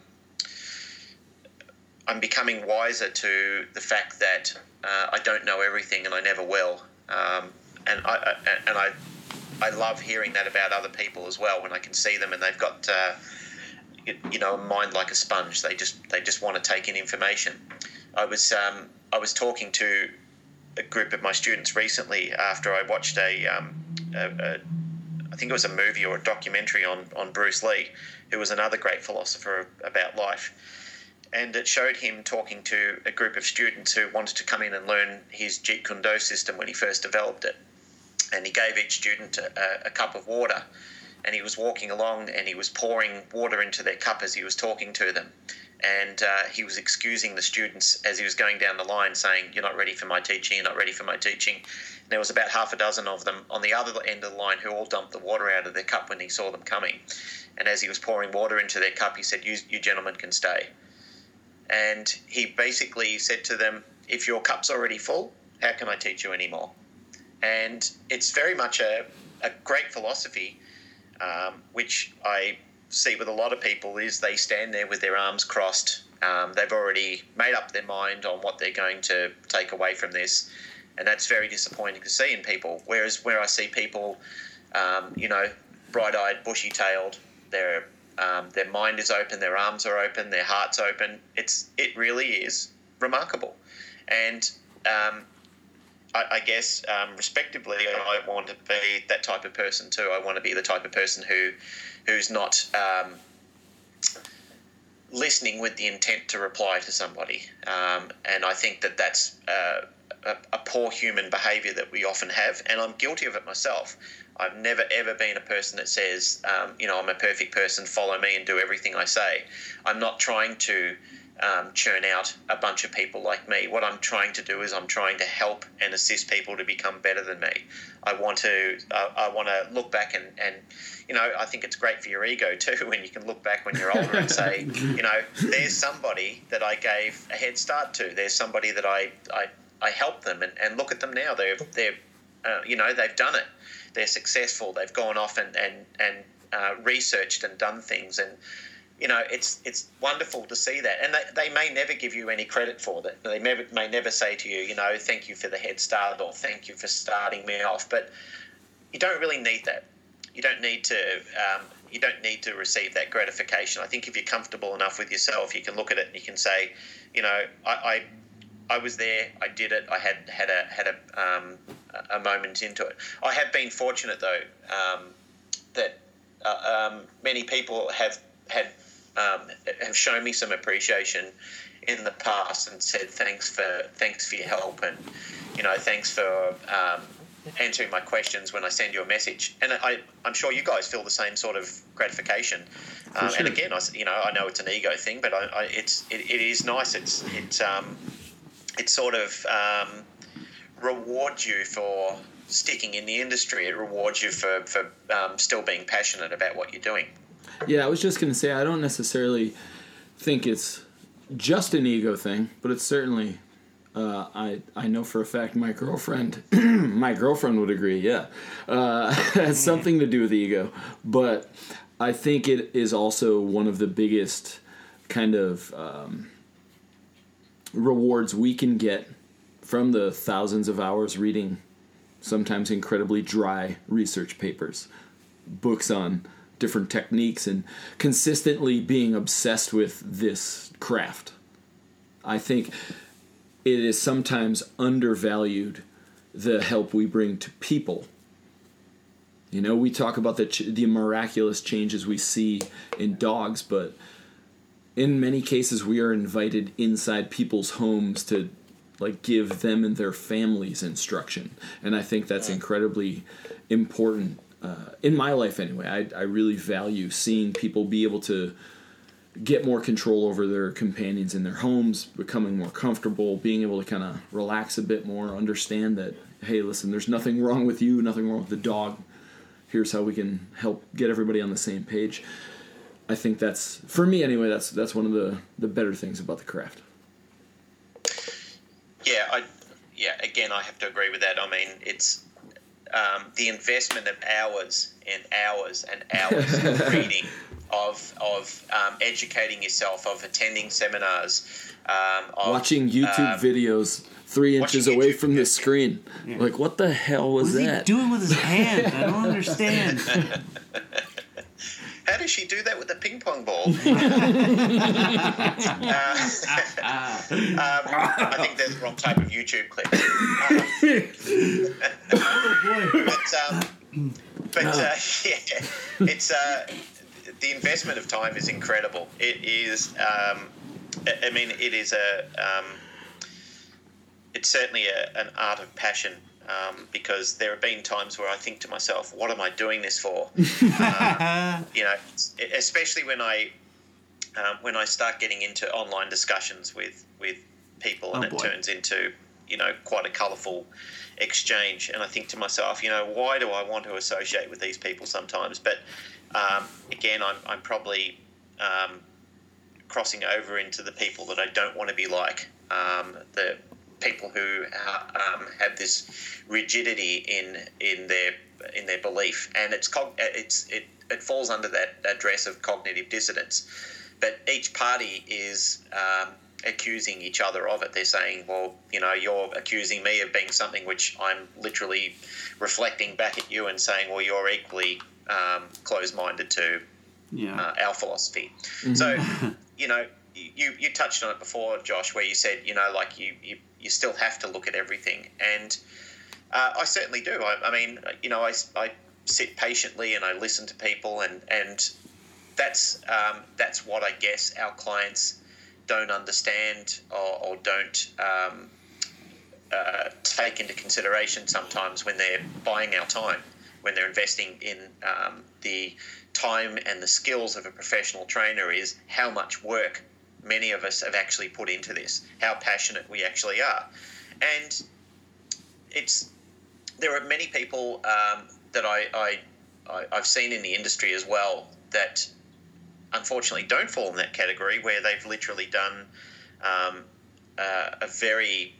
I'm becoming wiser to the fact that uh, I don't know everything and I never will, um, and I, and I I love hearing that about other people as well when I can see them and they've got. Uh, you know, a mind like a sponge. They just they just want to take in information. I was um, I was talking to a group of my students recently after I watched a, um, a, a I think it was a movie or a documentary on on Bruce Lee, who was another great philosopher about life. And it showed him talking to a group of students who wanted to come in and learn his Jeet Kune Do system when he first developed it. And he gave each student a, a cup of water and he was walking along and he was pouring water into their cup as he was talking to them. and uh, he was excusing the students as he was going down the line, saying, "You're not ready for my teaching. You're not ready for my teaching." And there was about half a dozen of them on the other end of the line who all dumped the water out of their cup when he saw them coming. And as he was pouring water into their cup, he said, "You, you gentlemen can stay." And he basically said to them, "If your cup's already full, how can I teach you anymore?" And it's very much a, a great philosophy, um, which I see with a lot of people is they stand there with their arms crossed. Um, they've already made up their mind on what they're going to take away from this, and that's very disappointing to see in people. Whereas where I see people, um, you know, bright-eyed, bushy-tailed, their um, their mind is open, their arms are open, their heart's open. It's it really is remarkable, and um, I, I, guess um, respectively, I want to be that type of person too. I want to be the type of person who who's not um, listening with the intent to reply to somebody. Um, and I think that that's uh, a, a, poor human behaviour that we often have, and I'm guilty of it myself. I've never ever been a person that says, um, you know, I'm a perfect person, follow me and do everything I say. I'm not trying to um, churn out a bunch of people like me. What I'm trying to do is I'm trying to help and assist people to become better than me. I want to uh, I want to look back and, and you know I think it's great for your ego too *laughs* when you can look back when you're older and say *laughs* you know there's somebody that I gave a head start to. There's somebody that I I, I helped them and, and look at them now. They're they're uh, you know they've done it. They're successful. They've gone off and and and uh, researched and done things and you know, it's it's wonderful to see that. And they, they may never give you any credit for that. They may, may never say to you, you know, thank you for the head start or thank you for starting me off. But you don't really need that. You don't need to. Um, you don't need to receive that gratification. I think if you're comfortable enough with yourself, you can look at it and you can say, you know, I, I I was there. I did it. I had had a had a um, a moment into it. I have been fortunate though um, that uh, um, many people have had um, have shown me some appreciation in the past and said thanks for thanks for your help and you know thanks for um, answering my questions when I send you a message. And I, I'm sure you guys feel the same sort of gratification. Um, sure. And again, I, you know, I know it's an ego thing, but I, I, it's it, it is nice. It's it's um, it sort of um, rewards you for sticking in the industry. It rewards you for for um, still being passionate about what you're doing. Yeah, I was just gonna say I don't necessarily think it's just an ego thing, but it's certainly. Uh, I I know for a fact my girlfriend *clears throat* my girlfriend would agree. Yeah, uh, *laughs* has something to do with ego, but I think it is also one of the biggest kind of um, rewards we can get from the thousands of hours reading sometimes incredibly dry research papers, books on different techniques and consistently being obsessed with this craft. I think it is sometimes undervalued the help we bring to people. You know, we talk about the ch- the miraculous changes we see in dogs, but in many cases we are invited inside people's homes to like give them and their families instruction. And I think that's incredibly important uh, in my life anyway, I, I really value seeing people be able to get more control over their companions in their homes, becoming more comfortable, being able to kind of relax a bit more, understand that, hey, listen, there's nothing wrong with you, nothing wrong with the dog. Here's how we can help get everybody on the same page. I think that's for me anyway. That's that's one of the the better things about the craft. Yeah, I yeah. Again, I have to agree with that. I mean, it's um, the investment of hours and hours and hours of *laughs* reading, of of um, educating yourself, of attending seminars, um, of, watching YouTube um, videos three inches away YouTube from the screen. Yeah. Like, what the hell was what that? He doing with his hand? I don't understand. *laughs* How does she do that with a ping pong ball? *laughs* uh, *laughs* um, I think that's the wrong type of YouTube clip. but *laughs* um, but uh, yeah, it's uh, the investment of time is incredible. It is. Um, I mean, it is a. Um, it's certainly a, an art of passion um, because there have been times where I think to myself, "What am I doing this for?" *laughs* um, you know, especially when I um, when I start getting into online discussions with with people, and Oh, it turns into you know quite a colourful exchange. And I think to myself, you know, why do I want to associate with these people sometimes? But um, again, I'm I'm probably um, crossing over into the people that I don't want to be like. Um, the people who uh, um, have this rigidity in in their in their belief, and it's cog- it's it, it falls under that address of cognitive dissonance. But each party is um, accusing each other of it. They're saying, "Well, you know, you're accusing me of being something which I'm literally reflecting back at you and saying, well, you're equally um, closed-minded to Yeah. uh, our philosophy. So, *laughs* you know, you you touched on it before, Josh, where you said, you know, like you you, you still have to look at everything, and uh, I certainly do. I, I mean, you know, I, I sit patiently and I listen to people, and and that's um, that's what I guess our clients don't understand or, or don't. Um, uh, take into consideration sometimes when they're buying our time, when they're investing in um, the time and the skills of a professional trainer, is how much work many of us have actually put into this, how passionate we actually are. And it's there are many people um, that I, I, I I've seen in the industry as well that unfortunately don't fall in that category where they've literally done um, uh, a very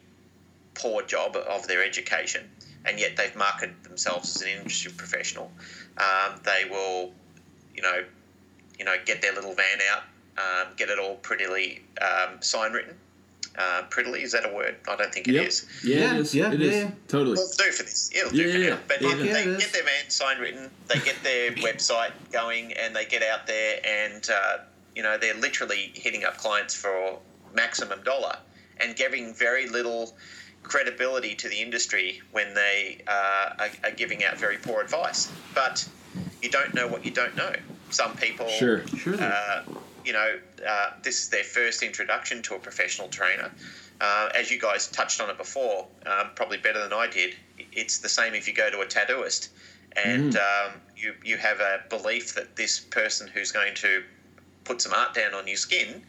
poor job of their education, and yet they've marketed themselves as an industry professional. Um, they will, you know, you know, get their little van out, um, get it all prettily um, sign written. Uh, prettily is that a word? I don't think it is. Yep. Yeah, Yeah, it is. yeah, It is. yeah. Totally. Well, it'll do for this. It'll Yeah, do for yeah, now. But Yeah, they yeah, it is. get their man sign written, they get their *laughs* website going, and they get out there and, uh, you know, they're literally hitting up clients for maximum dollar and giving very little credibility to the industry when they uh, are, are giving out very poor advice. But you don't know what you don't know. Some people Sure. Sure. uh, you know, uh, this is their first introduction to a professional trainer. Uh, as you guys touched on it before, um, probably better than I did. It's the same if you go to a tattooist and um, you you have a belief that this person who's going to put some art down on your skin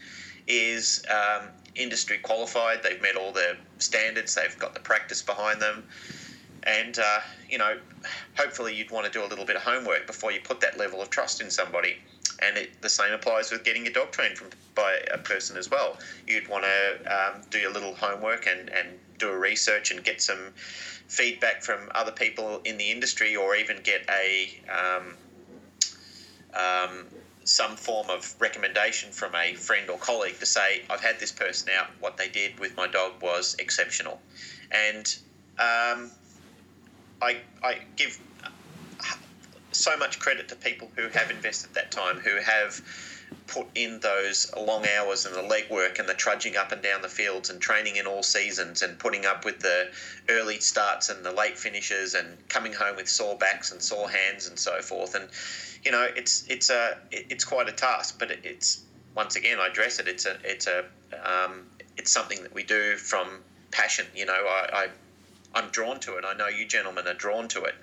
is um, industry qualified. They've met all the standards. They've got the practice behind them. And, uh, you know, hopefully you'd want to do a little bit of homework before you put that level of trust in somebody. And it, the same applies with getting your dog trained from, by a person as well. You'd want to um, do a little homework and, and do a research and get some feedback from other people in the industry or even get a um, um, some form of recommendation from a friend or colleague to say, I've had this person out, what they did with my dog was exceptional. And um, I, I give so much credit to people who have invested that time, who have put in those long hours and the legwork and the trudging up and down the fields and training in all seasons and putting up with the early starts and the late finishes and coming home with sore backs and sore hands and so forth. And you know, it's it's a it's quite a task, but it's once again I address it. It's a it's a um, it's something that we do from passion. You know, I, I I'm drawn to it. I know you gentlemen are drawn to it.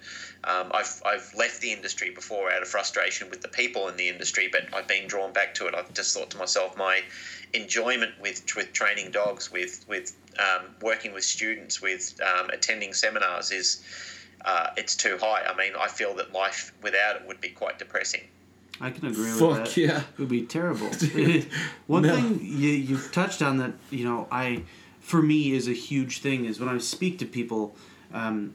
Um, I've, I've left the industry before out of frustration with the people in the industry, but I've been drawn back to it. I've just thought to myself, my enjoyment with with training dogs, with with um, working with students, with um, attending seminars is uh, it's too high. I mean, I feel that life without it would be quite depressing. I can agree with Fuck that. yeah. It would be terrible. *laughs* One No. thing you you touched on that you know I for me is a huge thing is when I speak to people um,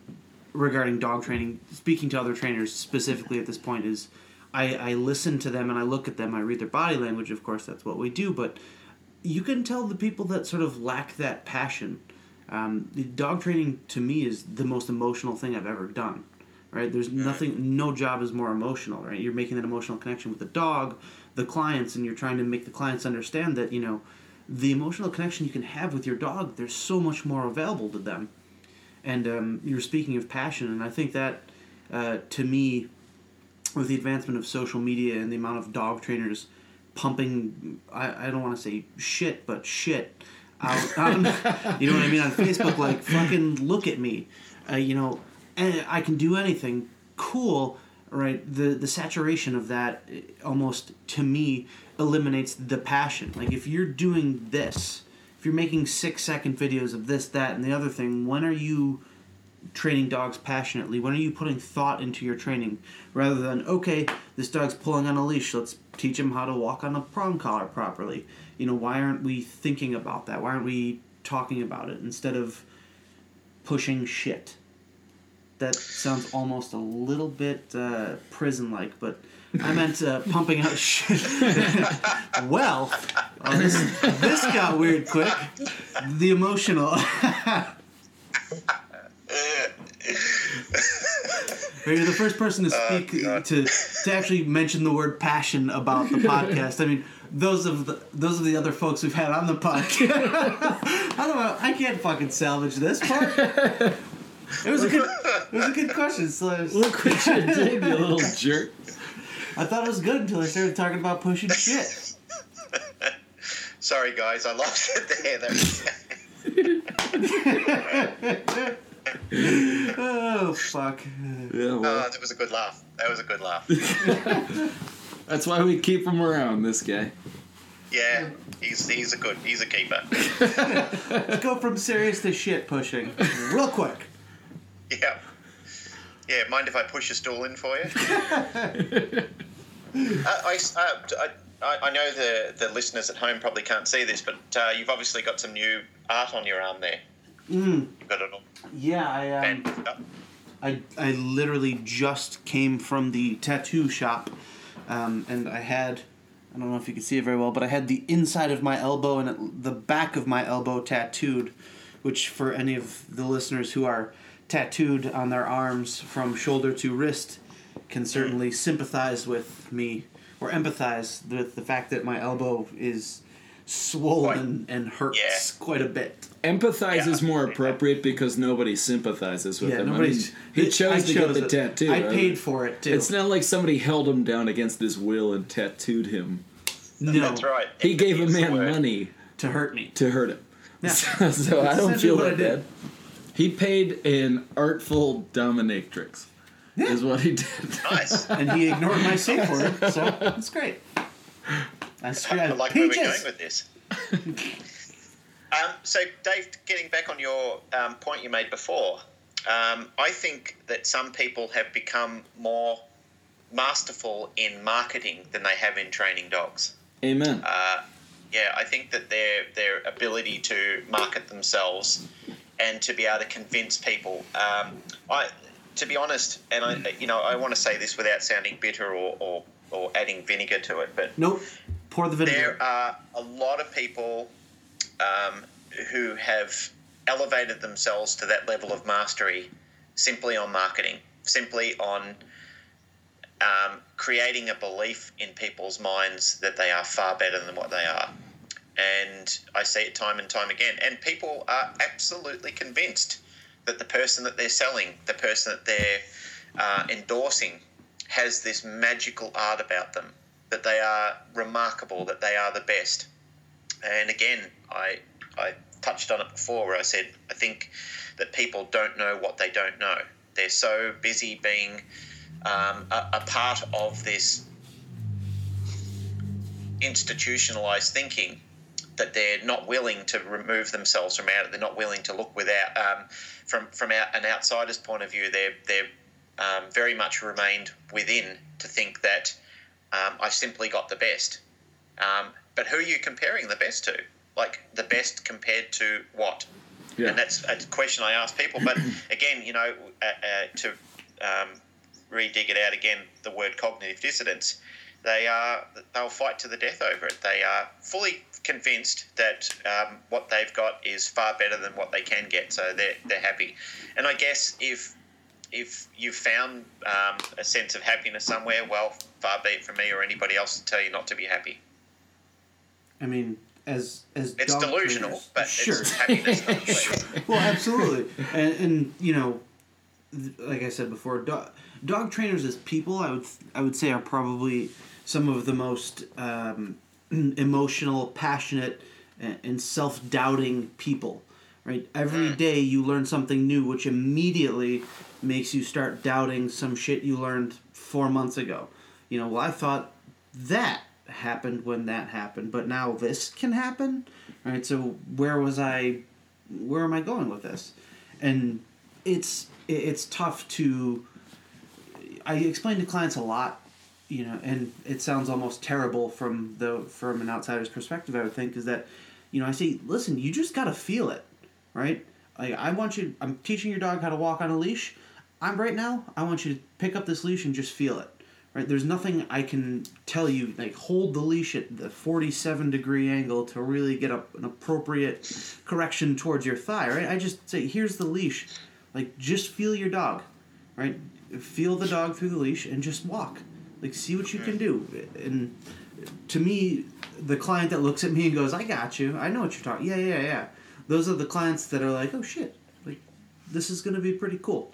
regarding dog training, speaking to other trainers specifically at this point is I, I listen to them and I look at them. I read their body language. Of course, that's what we do. But you can tell the people that sort of lack that passion. Um, dog training to me is the most emotional thing I've ever done. Right? There's nothing. No job is more emotional. Right? You're making that emotional connection with the dog, the clients, and you're trying to make the clients understand that you know the emotional connection you can have with your dog. There's so much more available to them. And um, you're speaking of passion, and I think that uh, to me, with the advancement of social media and the amount of dog trainers pumping, I, I don't want to say shit, but shit out, *laughs* out you know what I mean, on Facebook, like, fucking look at me. Uh, you know, and I can do anything. Cool. Right? The the saturation of that eh, almost to me eliminates the passion. Like if you're doing this, if you're making six second videos of this, that, and the other thing, when are you training dogs passionately? When are you putting thought into your training rather than okay, this dog's pulling on a leash, let's teach him how to walk on a prong collar properly. You know, why aren't we thinking about that? Why aren't we talking about it instead of pushing shit? That sounds almost a little bit uh, prison like, but I meant uh, pumping out shit. *laughs* well, oh, this, this got weird quick. The emotional. *laughs* You're the first person to speak to to actually mention the word passion about the podcast. I mean, those of the those of the other folks we've had on the podcast. *laughs* I don't know. I can't fucking salvage this part. It was a good. *laughs* It was a good question. So I, was- Look what you did, you little *laughs* jerk. I thought it was good until I started talking about pushing shit. Sorry, guys, I lost it there. That Oh fuck. Yeah, oh, well, that was a good laugh. That was a good laugh. *laughs* that's why we keep him around, this guy. Yeah, he's he's a good he's a keeper. Let's go from serious to shit pushing real quick. *laughs* Yeah. Yeah, mind if I push a stool in for you? *laughs* uh, I, uh, I, I know the, the listeners at home probably can't see this, but uh, you've obviously got some new art on your arm there. Mm, You've got it all yeah, I um. I, I literally just came from the tattoo shop, um, and I had I don't know if you can see it very well, but I had the inside of my elbow and the back of my elbow tattooed, which for any of the listeners who are tattooed on their arms from shoulder to wrist can certainly sympathize with me or empathize with the fact that my elbow is swollen and hurts Yeah. quite a bit. Empathize Yeah. is more appropriate because nobody sympathizes with Yeah, him. I mean, he chose I to get the it. tattoo. I I paid mean, for it too. It's not like somebody held him down against his will and tattooed him. no, That's right. He gave a Empathy is the man money to hurt me. to hurt him. Yeah. *laughs* So, so I don't feel what I that did. bad. He paid an artful dominatrix. Is what he did. Nice. *laughs* and he ignored my safe word, so that's great. That's great. I like where we're going with this. um, so, Dave, getting back on your um, point you made before, um, I think that some people have become more masterful in marketing than they have in training dogs. Amen. Uh, yeah, I think that their their ability to market themselves and to be able to convince people. Um, I, to be honest, and I, you know, I want to say this without sounding bitter or, or, or adding vinegar to it, but Nope. Pour the vinegar. there are a lot of people um, who have elevated themselves to that level of mastery simply on marketing, simply on um, creating a belief in people's minds that they are far better than what they are. And I see it time and time again. And people are absolutely convinced that the person that they're selling, the person that they're uh, endorsing, has this magical art about them, that they are remarkable, that they are the best. And again, I, I touched on it before where I said, I think that people don't know what they don't know. They're so busy being um, a, a part of this institutionalized thinking that they're not willing to remove themselves from out. They're not willing to look without um, from from out, an outsider's point of view. They're they're um, very much remained within to think that um, I've simply got the best. Um, but who are you comparing the best to? Like the best compared to what? Yeah. And that's a question I ask people. But *clears throat* again, you know, uh, uh, to um, re-dig it out again, the word cognitive dissonance, they are they'll fight to the death over it. They are fully convinced that um, what they've got is far better than what they can get, so they're they're happy. And I guess if if you've found um, a sense of happiness somewhere, well, far be it from me or anybody else to tell you not to be happy. I mean, as as It's delusional, trainers- but sure. it's happiness *laughs* well, absolutely, and, and you know, like I said before, dog, dog trainers as people, I would I would say are probably some of the most um, *clears throat* emotional, passionate, and, self doubting people. right? Every mm. day you learn something new, which immediately makes you start doubting some shit you learned four months ago. You know, well, I thought that happened when that happened, but now this can happen, right? So where was I? Where am I going with this? And it's it's tough to. I explain to clients a lot, you know, and it sounds almost terrible from the from an outsider's perspective. I would think is that, you know, I say, listen, you just gotta feel it, right? Like I want you. I'm teaching your dog how to walk on a leash. I'm right now. I want you to pick up this leash and just feel it. Right? There's nothing I can tell you like hold the leash at the 47 degree angle to really get an appropriate correction towards your thigh. Right? I just say here's the leash. Like just feel your dog, right? Feel the dog through the leash and just walk. Like see what you can do. And to me, the client that looks at me and goes, "I got you. I know what you're talking." Yeah, yeah, yeah. Those are the clients that are like, "Oh shit, like this is gonna be pretty cool."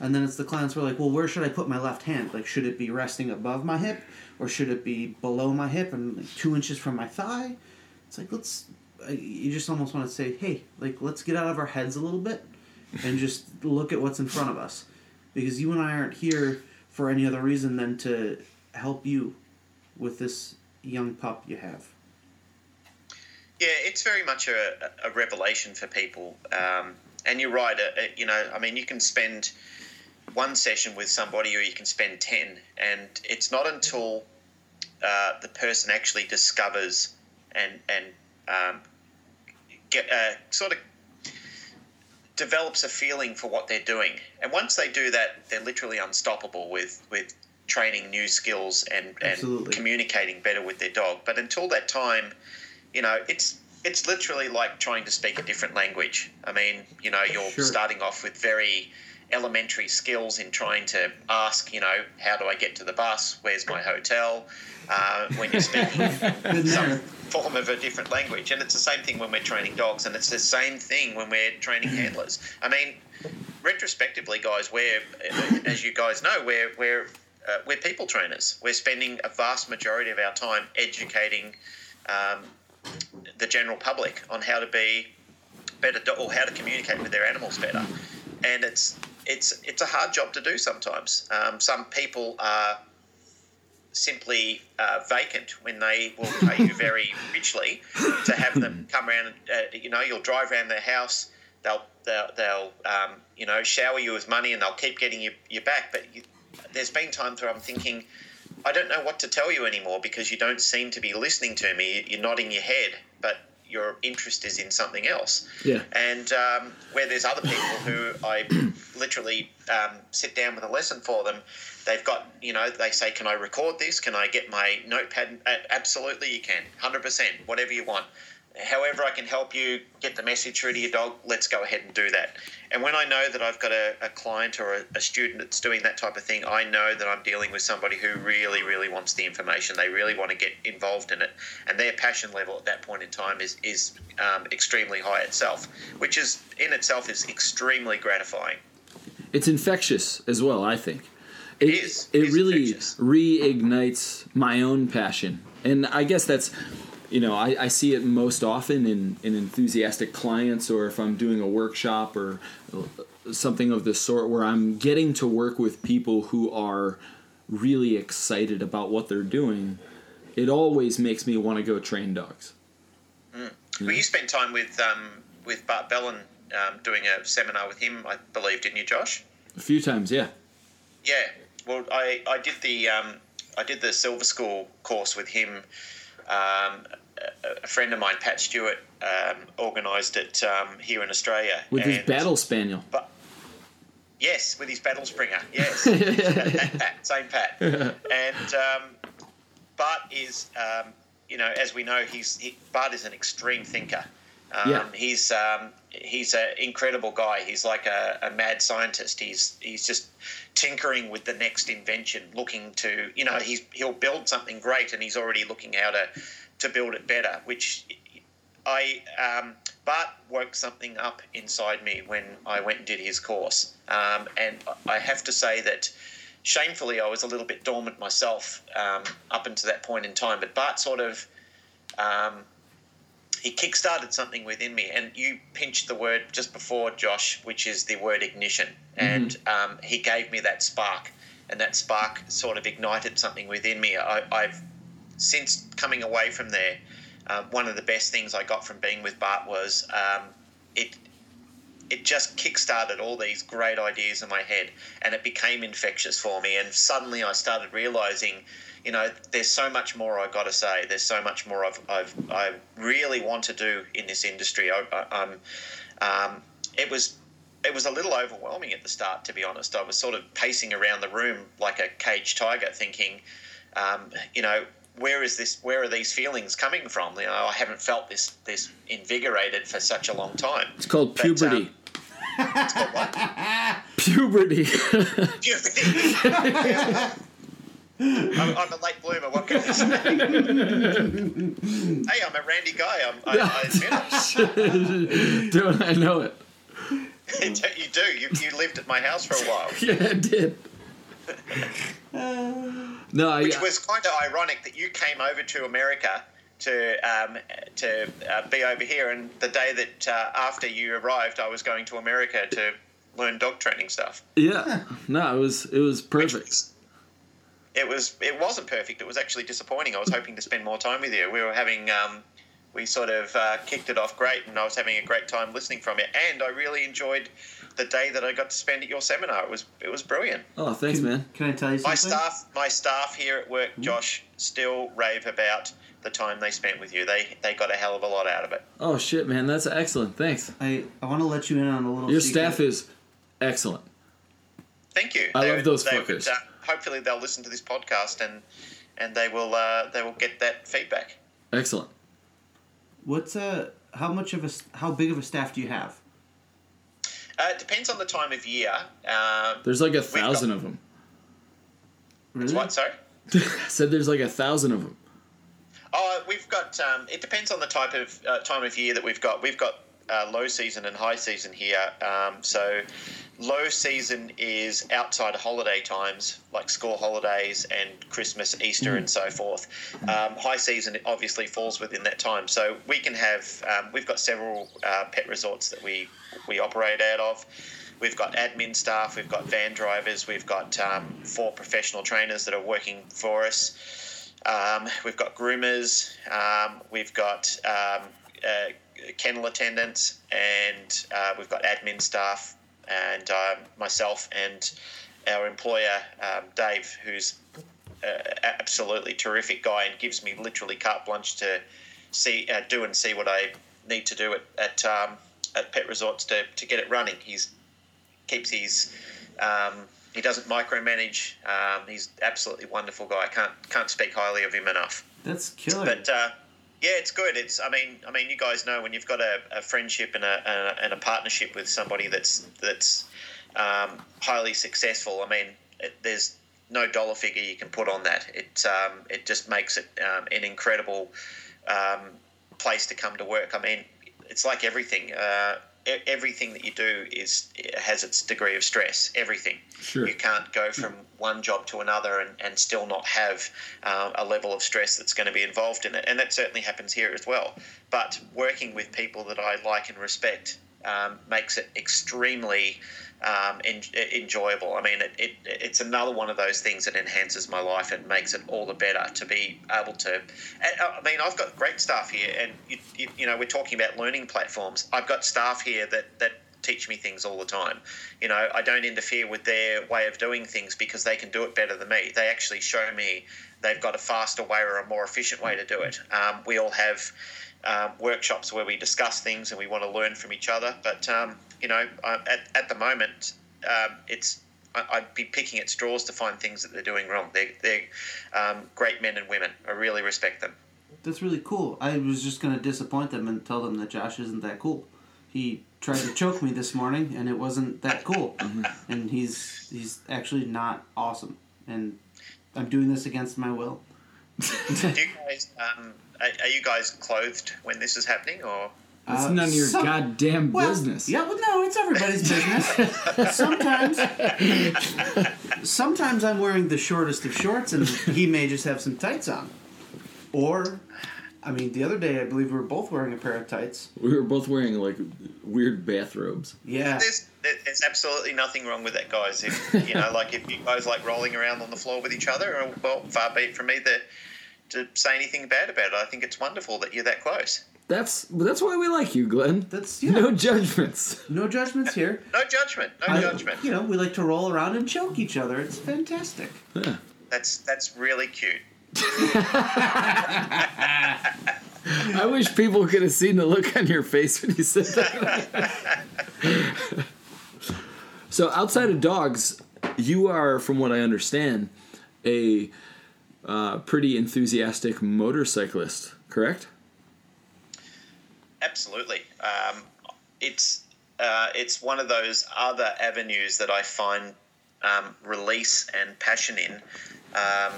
And then it's the clients who are like, "Well, where should I put my left hand? Like, should it be resting above my hip, or should it be below my hip and like two inches from my thigh?" It's like let's. uh, You just almost want to say, "Hey, like let's get out of our heads a little bit, and just look at what's in front of us," because you and I aren't here for any other reason than to help you with this young pup you have. Yeah, it's very much a, a revelation for people. Um, and you're right. Uh, uh, you know, I mean, you can spend one session with somebody, or you can spend ten, and it's not until uh, the person actually discovers and and um, get uh, sort of develops a feeling for what they're doing. And once they do that, they're literally unstoppable with with training new skills and and communicating better with their dog. But until that time, you know, it's it's literally like trying to speak a different language. I mean, you know, you're Sure. starting off with very elementary skills in trying to ask, you know, how do I get to the bus? Where's my hotel? Uh, when you're speaking *laughs* some form of a different language. And it's the same thing when we're training dogs, and it's the same thing when we're training handlers. I mean, retrospectively, guys, we're, as you guys know, we're, we're, uh, we're people trainers. We're spending a vast majority of our time educating um, the general public on how to be better do- or how to communicate with their animals better. And it's it's it's a hard job to do sometimes. Um, some people are simply uh, vacant when they will pay you very richly to have them come around. Uh, you know, you'll drive around their house. They'll they'll, they'll um, you know shower you with money and they'll keep getting you, you back. But you, there's been times where I'm thinking, I don't know what to tell you anymore because you don't seem to be listening to me. You're nodding your head, but your interest is in something else. Yeah. And um, where there's other people who I literally um, sit down with a lesson for them, they've got, you know, they say, Can I record this? Can I get my notepad? Absolutely, you can. 100%, whatever you want. However, I can help you get the message through to your dog, let's go ahead and do that. And when I know that I've got a, a client or a, a student that's doing that type of thing, I know that I'm dealing with somebody who really, really wants the information. They really want to get involved in it. And their passion level at that point in time is, is um, extremely high itself, which is in itself is extremely gratifying. It's infectious as well, I think. It is. It It is really infectious. reignites my own passion. And I guess that's, you know, I, I see it most often in, in enthusiastic clients or if I'm doing a workshop or something of this sort where I'm getting to work with people who are really excited about what they're doing. It always makes me want to go train dogs. Well, you spent time with um, with Bart Bellon um, doing a seminar with him, I believe, didn't you, Josh? A few times, yeah. Yeah. Well, I, I did the um, I did the Silver School course with him. Um, a, friend of mine, Pat Stewart, um, organised it um, here in Australia. With his battle spaniel. But yes, with his battle springer. Yes, *laughs* Pat, Pat, same Pat. And um, Bart is, um, you know, as we know, he's he, Bart is an extreme thinker. Um, Yeah. He's um, he's an incredible guy. He's like a, a mad scientist. He's he's just tinkering with the next invention, looking to you know he's he'll build something great, and he's already looking how to to build it better, which I um, Bart woke something up inside me when I went and did his course, um, and I have to say that shamefully I was a little bit dormant myself um, up until that point in time. But Bart sort of um, he kickstarted something within me, and you pinched the word just before Josh, which is the word ignition, and um, he gave me that spark, and that spark sort of ignited something within me. I, I've since coming away from there. Uh, one of the best things I got from being with Bart was um, it it just kickstarted all these great ideas in my head and it became infectious for me and suddenly i started realizing you know there's so much more i got to say. There's so much more I've, I've, i really want to do in this industry. I, am um, it was it was a little overwhelming at the start to be honest. I was sort of pacing around the room like a caged tiger thinking um, you know where is this where are these feelings coming from? You know i haven't felt this this invigorated for such a long time. It's called But, um, *laughs* puberty. it's *laughs* got puberty. *laughs* I'm, I'm a late bloomer. What can I say? hey, I'm a randy guy. I'm, I, I admit *laughs* Don't I know it? *laughs* it. you do. You, you lived at my house for a while, *laughs* Yeah, I did. no, I, which was kind of ironic that you came over to America to um, to uh, be over here, and the day that uh, after you arrived, I was going to America to learn dog training stuff. yeah. No, it was it was perfect. Was- It was. It wasn't perfect. It was actually disappointing. I was hoping to spend more time with you. We were having. Um, we sort of uh, kicked it off great, and I was having a great time listening from it. And I really enjoyed the day that I got to spend at your seminar. It was. It was brilliant. Oh, thanks, man. Can I tell you something? My something? staff. My staff here at work, Josh, still rave about the time they spent with you. They they got a hell of a lot out of it. Oh shit, man, that's excellent. Thanks. I, I want to let you in on a little. Your secret. staff is excellent. Thank you. I love those fuckers. Would, uh, hopefully, they'll listen to this podcast and and they will uh, they will get that feedback. Excellent. What's uh how much of a how big of a staff do you have? Uh, it depends on the time of year. Um, There's like a got- thousand of them. Really? what? Sorry. *laughs* I said there's like a thousand of them. Oh, we've got. Um, it depends on the type of uh, time of year that we've got. We've got uh, low season and high season here. Um, so, low season is outside holiday times, like school holidays and Christmas, Easter, and so forth. Um, high season obviously falls within that time. So we can have. Um, we've got several uh, pet resorts that we we operate out of. We've got admin staff, we've got van drivers, we've got um, four professional trainers that are working for us. Um, we've got groomers, um, we've got um, uh, kennel attendants, and uh, we've got admin staff, and um, myself and our employer, um, Dave, who's uh, absolutely terrific guy and gives me literally carte blanche to see, uh, do and see what I need to do at at, um, at pet resorts to, to get it running. He's keeps his um, he doesn't micromanage. Um, he's absolutely wonderful guy. I can't can't speak highly of him enough. That's killer. But uh, yeah, it's good. It's I mean I mean you guys know when you've got a, a friendship and a, a and a partnership with somebody that's that's um, highly successful. I mean it, there's no dollar figure you can put on that. It um, it just makes it um, an incredible um, place to come to work. I mean it's like everything. Uh, everything that you do is has its degree of stress. Everything. Sure. You can't go from one job to another and, and still not have uh, a level of stress that's going to be involved in it. And that certainly happens here as well. But working with people that I like and respect um, makes it extremely um, en- enjoyable. I mean, it, it, it's another one of those things that enhances my life and makes it all the better to be able to. and, uh, I mean, I've got great staff here, and you, you, you know, we're talking about learning platforms. I've got staff here that that teach me things all the time. You know, I don't interfere with their way of doing things because they can do it better than me. They actually show me they've got a faster way or a more efficient way to do it. Um, we all have um, workshops where we discuss things and we want to learn from each other. But um, you know, I, at at the moment, um, it's I- I'd be picking at straws to find things that they're doing wrong. They're, they're um, great men and women. I really respect them. That's really cool. I was just gonna disappoint them and tell them that Josh isn't that cool. He tried to choke me this morning, and it wasn't that cool. *laughs* and he's he's actually not awesome. And I'm doing this against my will. Do *laughs* you guys, um, are, are you guys clothed when this is happening, or That's Uh, none of your some- goddamn Well, business. Yeah, well, no, it's everybody's business. *laughs* sometimes, sometimes I'm wearing the shortest of shorts, and he may just have some tights on, or I mean, the other day I believe we were both wearing a pair of tights. We were both wearing like weird bathrobes. Yeah. There's there's absolutely nothing wrong with that, guys. If you know, like if you guys like rolling around on the floor with each other, well, far be it from me that to say anything bad about it. I think it's wonderful that you're that close. That's that's why we like you, Glenn. That's yeah. No judgments. No judgments here. No judgment. No I- judgment. You know, we like to roll around and choke each other. It's fantastic. Yeah. That's that's really cute. *laughs* I wish people could have seen the look on your face when you said that. *laughs* so, outside of dogs, you are, from what I understand, a uh, pretty enthusiastic motorcyclist, correct? Absolutely. Um, it's uh, it's one of those other avenues that I find um, release and passion in, um,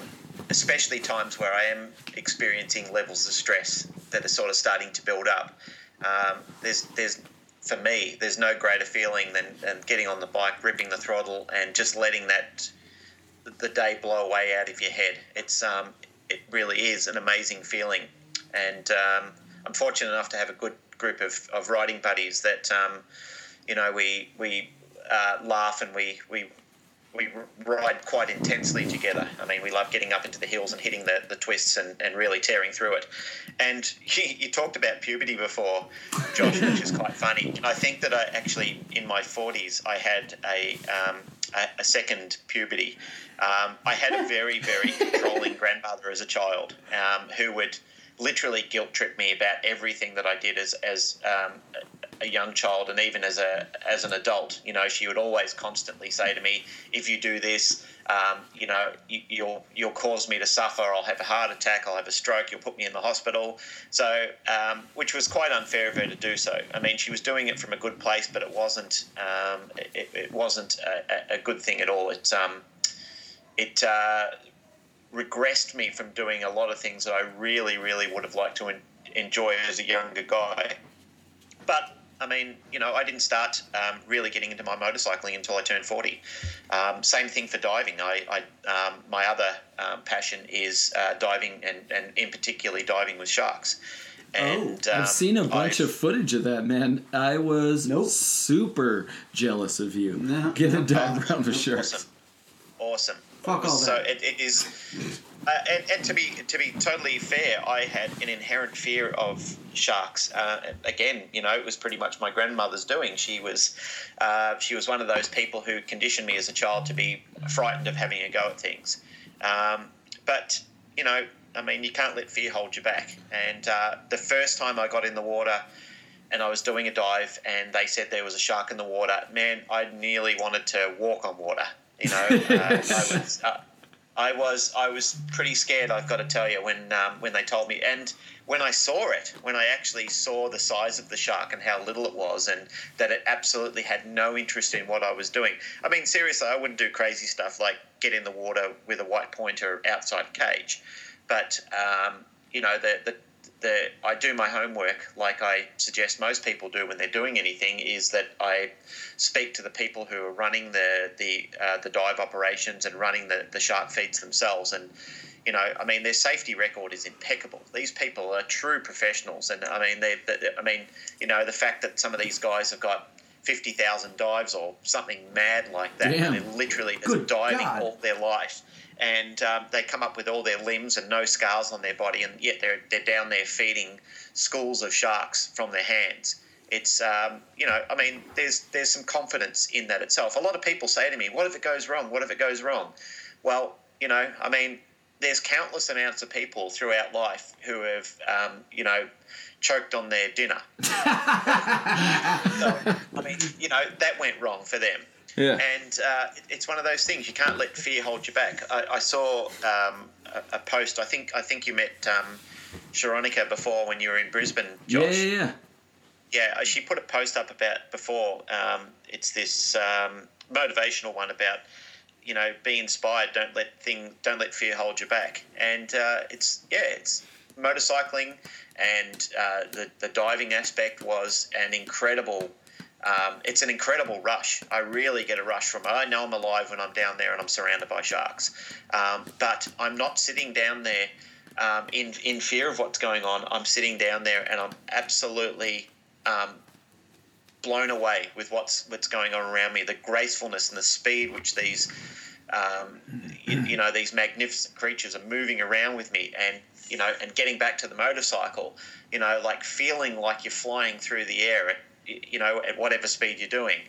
especially times where I am experiencing levels of stress that are sort of starting to build up. Um, there's there's for me, there's no greater feeling than, than getting on the bike, ripping the throttle, and just letting that the day blow away out of your head. It's um, it really is an amazing feeling, and um, I'm fortunate enough to have a good group of, of riding buddies that um, you know we we uh, laugh and we we we ride quite intensely together. I mean, we love getting up into the hills and hitting the, the twists and, and really tearing through it. And *laughs* you, you talked about puberty before, Josh, which is quite funny. I think that I actually, in my 40s, I had a, um, a, a second puberty. Um, I had a *laughs* very, very controlling grandmother as a child um, who would literally guilt trip me about everything that I did as, as um, a young child and even as a as an adult. You know, she would always constantly say to me, "If you do this, um, you know, you, you'll you'll cause me to suffer. I'll have a heart attack. I'll have a stroke. You'll put me in the hospital." So, um, which was quite unfair of her to do so. I mean, she was doing it from a good place, but it wasn't um, it, it wasn't a, a good thing at all. It um, it uh, regressed me from doing a lot of things that I really, really would have liked to en- enjoy as a younger guy. But I mean, you know, I didn't start um, really getting into my motorcycling until I turned 40. Um, same thing for diving. I, I um, my other um, passion is uh, diving, and, and in particularly diving with sharks. And I've um, seen a bunch I've- of footage of that, man. I was Nope. super jealous of you. No, Getting a dive around with sharks. Awesome. Awesome. Fuck all So that. it, it is, uh, and, and to be to be totally fair, I had an inherent fear of sharks. Uh, again, you know, it was pretty much my grandmother's doing. She was, uh, she was one of those people who conditioned me as a child to be frightened of having a go at things. Um, but you know, I mean, you can't let fear hold you back. And uh, the first time I got in the water and I was doing a dive, and they said there was a shark in the water. Man, I nearly wanted to walk on water. You know, *laughs* uh, I was. Uh, I was I was pretty scared. I've got to tell you when um, when they told me, and when I saw it, when I actually saw the size of the shark and how little it was, and that it absolutely had no interest in what I was doing. I mean, seriously, I wouldn't do crazy stuff like get in the water with a white pointer outside cage, but um, you know the the the, I do my homework like I suggest most people do when they're doing anything is that I speak to the people who are running the the uh, the dive operations and running the, the shark feeds themselves and you know I mean their safety record is impeccable these people are true professionals and I mean they I mean you know the fact that some of these guys have got 50,000 dives or something mad like that Damn. and they're literally just Good diving God. all their life and um, they come up with all their limbs and no scars on their body, and yet they're they're down there feeding schools of sharks from their hands. It's um, you know, I mean, there's there's some confidence in that itself. A lot of people say to me, "What if it goes wrong? What if it goes wrong?" Well, you know, I mean, there's countless amounts of people throughout life who have um, you know choked on their dinner. *laughs* so, I mean, you know, that went wrong for them. Yeah. And uh, it's one of those things you can't let fear hold you back. I, I saw um, a, a post. I think I think you met um, Sharonica before when you were in Brisbane, Yeah, yeah, yeah. Yeah, she put a post up about before. Um, it's this um, motivational one about you know be inspired. Don't let thing. Don't let fear hold you back. And uh, it's yeah, it's motorcycling and uh, the the diving aspect was an incredible. Um, it's an incredible rush. I really get a rush from it. I know I'm alive when I'm down there and I'm surrounded by sharks, um, but I'm not sitting down there um, in in fear of what's going on. I'm sitting down there and I'm absolutely um, blown away with what's what's going on around me. The gracefulness and the speed which these um, you, you know these magnificent creatures are moving around with me, and you know, and getting back to the motorcycle, you know, like feeling like you're flying through the air you know at whatever speed you're doing.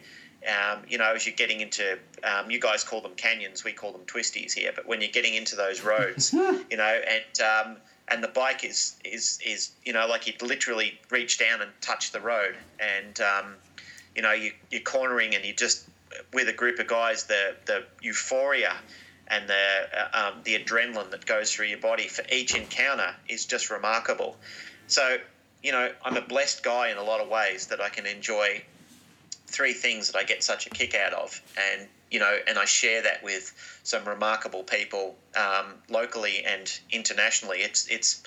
Um, you know, as you're getting into, um, you guys call them canyons, we call them twisties here. But when you're getting into those roads, *laughs* you know, and um, and the bike is is is you know like you literally reach down and touch the road, and um, you know you, you're cornering and you just with a group of guys the the euphoria and the uh, um, the adrenaline that goes through your body for each encounter is just remarkable. So you know I'm a blessed guy in a lot of ways that I can enjoy three things that I get such a kick out of, and you know, and I share that with some remarkable people um, locally and internationally. It's it's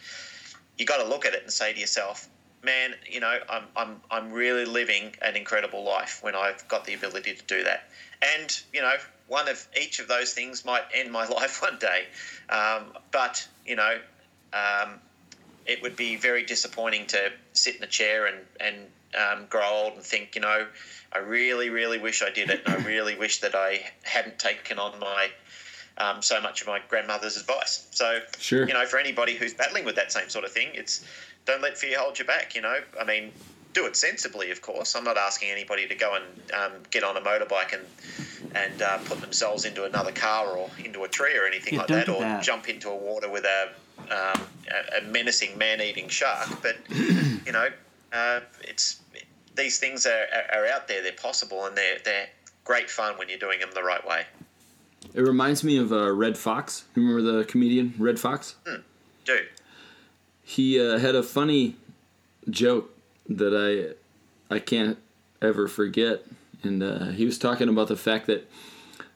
you got to look at it and say to yourself, man, you know, I'm I'm I'm really living an incredible life when I've got the ability to do that, and you know, one of each of those things might end my *laughs* life one day, um, but you know. Um, it would be very disappointing to sit in a chair and, and um, grow old and think, you know, I really, really wish I did it, and I *laughs* really wish that I hadn't taken on my um, so much of my grandmother's advice. So, Sure. you know, for anybody who's battling with that same sort of thing, it's don't let fear hold you back. You know, I mean, do it sensibly, of course. I'm not asking anybody to go and um, get on a motorbike and and uh, put themselves into another car or into a tree or anything Yeah, like that, or that. jump into a water with a um, a, a menacing man-eating shark. But *clears throat* you know, uh, it's these things are, are out there. They're possible, and they're they're great fun when you're doing them the right way. It reminds me of uh, Redd Foxx. Remember the comedian Redd Foxx? Do He uh, had a funny joke that I I can't ever forget, and uh, he was talking about the fact that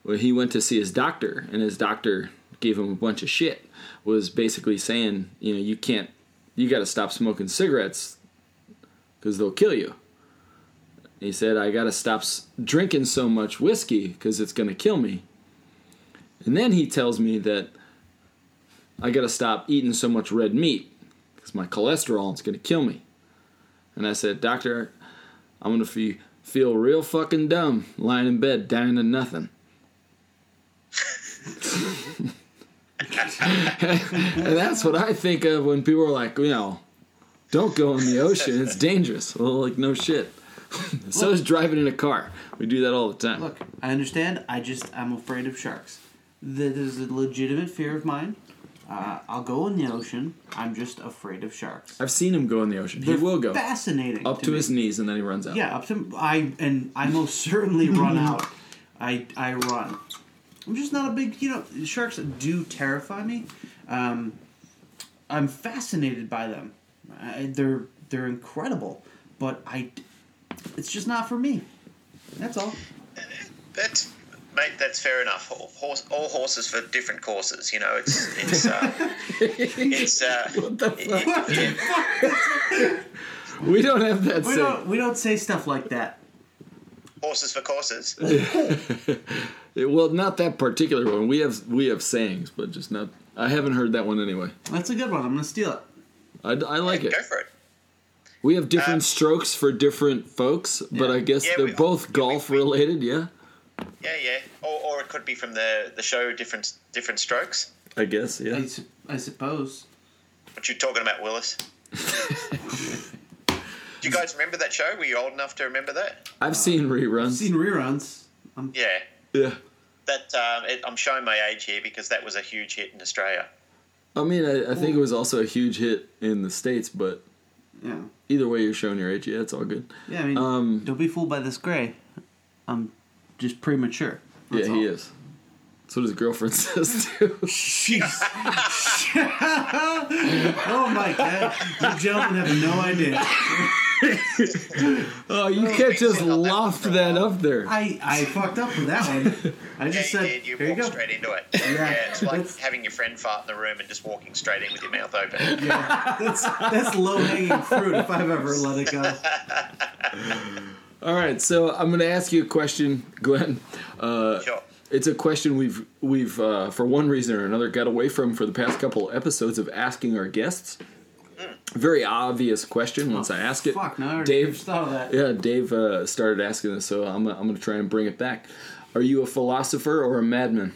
when he went to see his doctor, and his doctor gave him a bunch of shit, was basically saying, you know, you can't, you got to stop smoking cigarettes because they'll kill you. He said, I got to stop drinking so much whiskey because it's going to kill me. And then he tells me that I got to stop eating so much red meat because my cholesterol is going to kill me. And I said, Doctor, I'm going to fe- feel real fucking dumb lying in bed dying to nothing. *laughs* *laughs* and that's what I think of when people are like, you know, don't go in the ocean, it's dangerous. Well, like, no shit. *laughs* so is driving in a car. We do that all the time. Look, I understand. I just I'm afraid of sharks. That is a legitimate fear of mine. Uh, I'll go in the ocean. I'm just afraid of sharks. I've seen him go in the ocean. They're he will go fascinating up to me. his knees and then he runs out. Yeah, up to I and I most certainly run *laughs* out. I I run. I'm just not a big you know sharks do terrify me. Um, I'm fascinated by them. I, they're they're incredible, but I it's just not for me. That's all. That's mate. That's fair enough. All, horse, all horses for different courses. You know, it's it's uh, *laughs* it's uh, What the fuck? it- it- *laughs* We don't have that We saying. don't we don't say stuff like that. Horses for courses. *laughs* Well, not that particular one. We have we have sayings, but just not. I haven't heard that one anyway. That's a good one. I'm gonna steal it. I, I like it. Go for it. We have different Um, strokes for different folks, but I guess Yeah, they're we- both golf we- related. Yeah, Yeah, yeah. Or, or it could be from the, the show Different Different Strokes. I guess. Yeah. I, su- I suppose. What you talking about, Willis? *laughs* Do you guys remember that show? Were you old enough to remember that? I've seen reruns. I've seen reruns. I'm, Yeah. yeah. That um, it, I'm showing my age here because that was a huge hit in Australia. I mean, I, I think it was also a huge hit in the states, but yeah. either way, you're showing your age. Yeah, it's all good. Yeah, I mean, Um, don't be fooled by this gray. I'm just premature. That's yeah, he all. is. That's what his girlfriend *laughs* says too. Jeez. *laughs* oh my god. You gentlemen have no idea. *laughs* oh, you can't just on that loft that up there. I, I fucked up with that one. I Yeah, just you said, did. You here you go. straight into it. Yeah. Yeah, it's like That's- having your friend fart in the room and just walking straight in with your mouth open. Yeah, that's that's low hanging fruit if I've ever let it go. *laughs* All right, so I'm going to ask you a question, Glenn. Uh, Sure. it's a question we've we've uh, for one reason or another got away from for the past couple episodes of asking our guests. Very obvious question once I ask it. Fuck, no, I already Dave. thought of that. Yeah, Dave uh, started asking this, so I'm I'm going to try and bring it back. Are you a philosopher or a madman?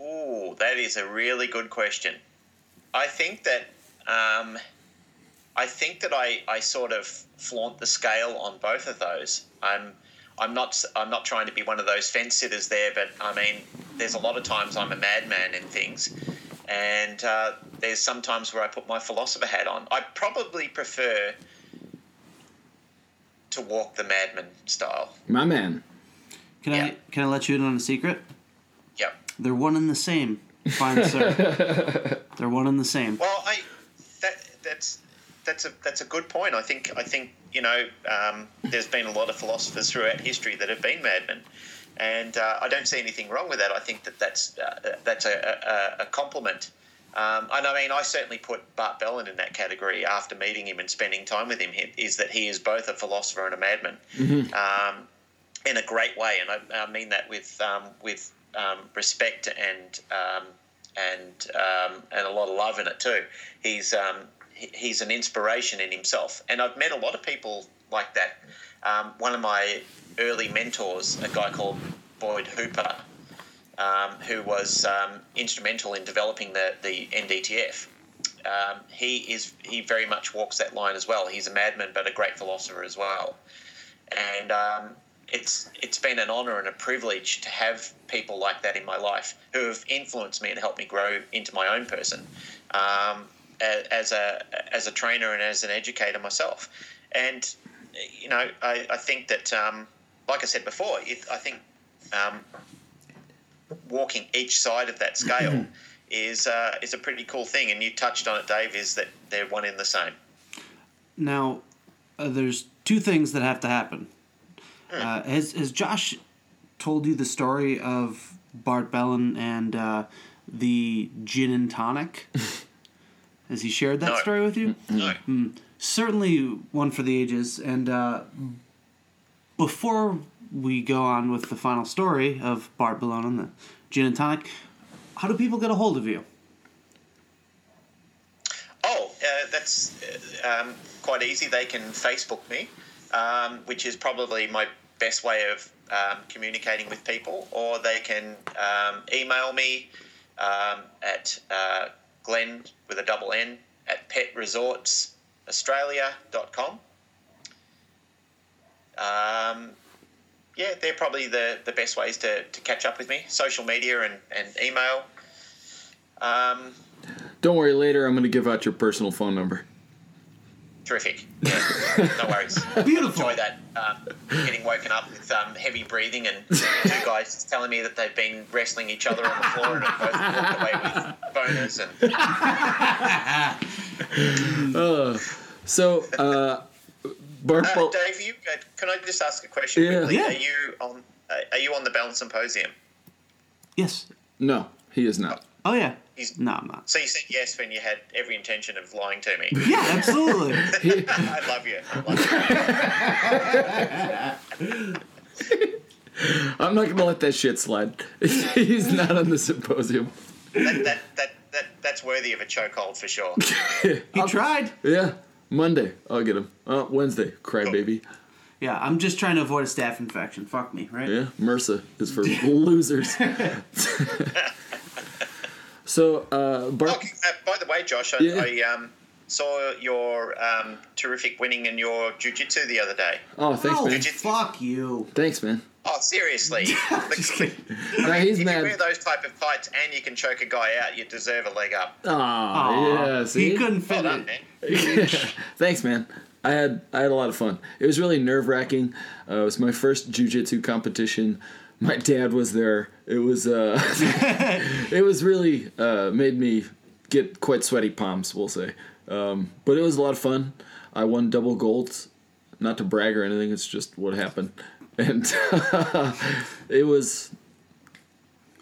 Ooh, that is a really good question. I think that um, I think that I, I sort of flaunt the scale on both of those. I'm I'm not I'm not trying to be one of those fence sitters there, but I mean, there's a lot of times I'm a madman in things, and uh, there's sometimes where I put my philosopher hat on. I probably prefer to walk the madman style. My man. Can Yeah. I can I let you in on a secret? Yep. They're one and the same, fine sir. *laughs* They're one and the same. Well, I that that's that's a that's a good point. I think I think you know um, there's been a lot of philosophers throughout history that have been madmen, and uh, I don't see anything wrong with that. I think that that's uh, that's a, a, a compliment. Um, and I mean, I certainly put Bart Bellon in that category after meeting him and spending time with him. Is that he is both a philosopher and a madman, um, in a great way, and I, I mean that with um, with um, respect and um, and um, and a lot of love in it too. He's um, he- he's an inspiration in himself, and I've met a lot of people like that. Um, one of my early mentors, a guy called Boyd Hooper, um, who was um, instrumental in developing the the NDTF. Um, he is he very much walks that line as well. He's a madman, but a great philosopher as well. And um, it's it's been an honour and a privilege to have people like that in my life who have influenced me and helped me grow into my own person um, as a as a trainer and as an educator myself. And you know, I, I think that, um, like I said before, it, I think um, walking each side of that scale is uh, is a pretty cool thing. And you touched on it, Dave. Is that they're one in the same? Now, uh, there's two things that have to happen. Uh, has has Josh told you the story of Bart Bellon and uh, the gin and tonic? *laughs* has he shared that No. story with you? No. certainly one for the ages. And uh, before we go on with the final story of Bart Bellon and the gin and tonic, how do people get a hold of you? Oh, uh, that's uh, um, quite easy. They can Facebook me, um, which is probably my best way of um, communicating with people, or they can um, email me um, at uh, Glenn with a double N at petresortsaustralia.com. Um, yeah, they're probably the, the best ways to, to catch up with me social media and, and email. Um, Don't worry, later I'm going to give out your personal phone number. Terrific. Yeah, *laughs* no worries. Beautiful. Enjoy that. Um, getting woken up with um, heavy breathing and two *laughs* guys telling me that they've been wrestling each other on the floor and have both walked away with boners. And *laughs* Uh, so, uh, Bart, uh, Dave, you uh, can I just ask a question Yeah. quickly? Yeah. Are you on? Uh, are you on the Balance Symposium? Yes. no, he is not. Oh yeah. He's- No, I'm not. So you said yes when you had every intention of lying to me. Yeah, absolutely. *laughs* I love you. I love you. *laughs* I'm not going to let that shit slide. *laughs* He's not on the symposium. That, that, that, that, that's worthy of a chokehold for sure. he tried. Yeah, Monday I'll get him. Uh, Wednesday, crybaby. Yeah, I'm just trying to avoid a staph infection. Fuck me, right? Yeah, MRSA is for *laughs* losers. *laughs* so, uh, Bart. Oh, uh, by the way, Josh, I, Yeah. I um, saw your um, terrific winning in your jiu-jitsu the other day. Oh, thanks, Oh, man. Did you- fuck you. Thanks, man. Oh, seriously? *laughs* Just kidding. Nah, he's if you wear those type of fights and you can choke a guy out, you deserve a leg up. Oh, Aw, yeah. See, he couldn't Well fit done, it. man. *laughs* Thanks, man. I had I had a lot of fun. It was really nerve wracking. Uh, it was my first jujitsu competition. My dad was there. It was uh, *laughs* it was really uh, made me get quite sweaty palms. We'll say, um, but it was a lot of fun. I won double golds. Not to brag or anything. It's just what happened, and *laughs* it was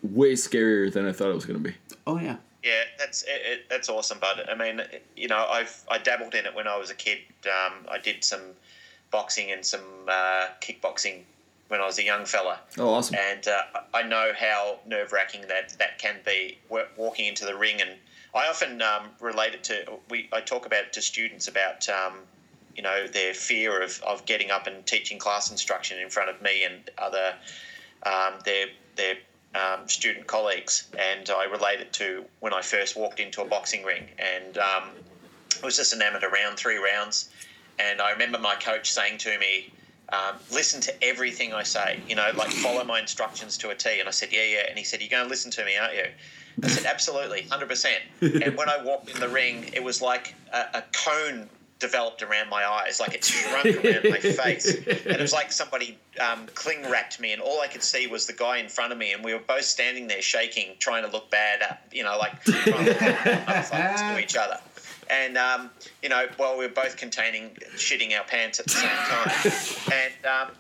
way scarier than I thought it was going to be. Oh yeah. Yeah, that's it, it, that's awesome, bud. I mean, you know, I've I dabbled in it when I was a kid. Um, I did some boxing and some uh, kickboxing when I was a young fella. Oh, awesome! And uh, I know how nerve wracking that that can be. Walking into the ring, and I often um, relate it to we. I talk about it to students about um, you know their fear of, of getting up and teaching class instruction in front of me and other um, their their um, student colleagues, and I relate it to when I first walked into a boxing ring, and um, it was just an amateur round, three rounds, and I remember my coach saying to me. Um, listen to everything I say, you know, like follow my instructions to a T. And I said, yeah, yeah. And he said, you're going to listen to me, aren't you? I said, absolutely, 100%. *laughs* and when I walked in the ring, it was like a, a cone developed around my eyes, like it *laughs* shrunk around my face. And it was like somebody um, cling wrapped me, and all I could see was the guy in front of me, and we were both standing there shaking, trying to look bad, at, you know, like trying to look to each other. And, um, you know, while we were both containing shitting our pants at the same time. And um,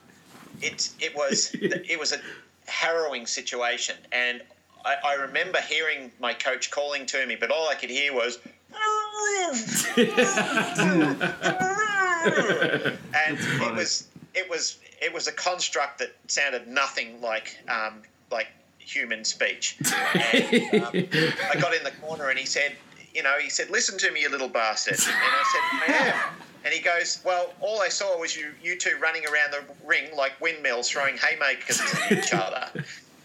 it, it, was, it was a harrowing situation. And I, I remember hearing my coach calling to me, but all I could hear was, and it was it was it was a construct that sounded nothing like um, like human speech. And, um, I got in the corner and he said, you know, he said, "Listen to me, you little bastard." And I said, "I am." And he goes, "Well, all I saw was you you two running around the ring like windmills, throwing haymakers at each other."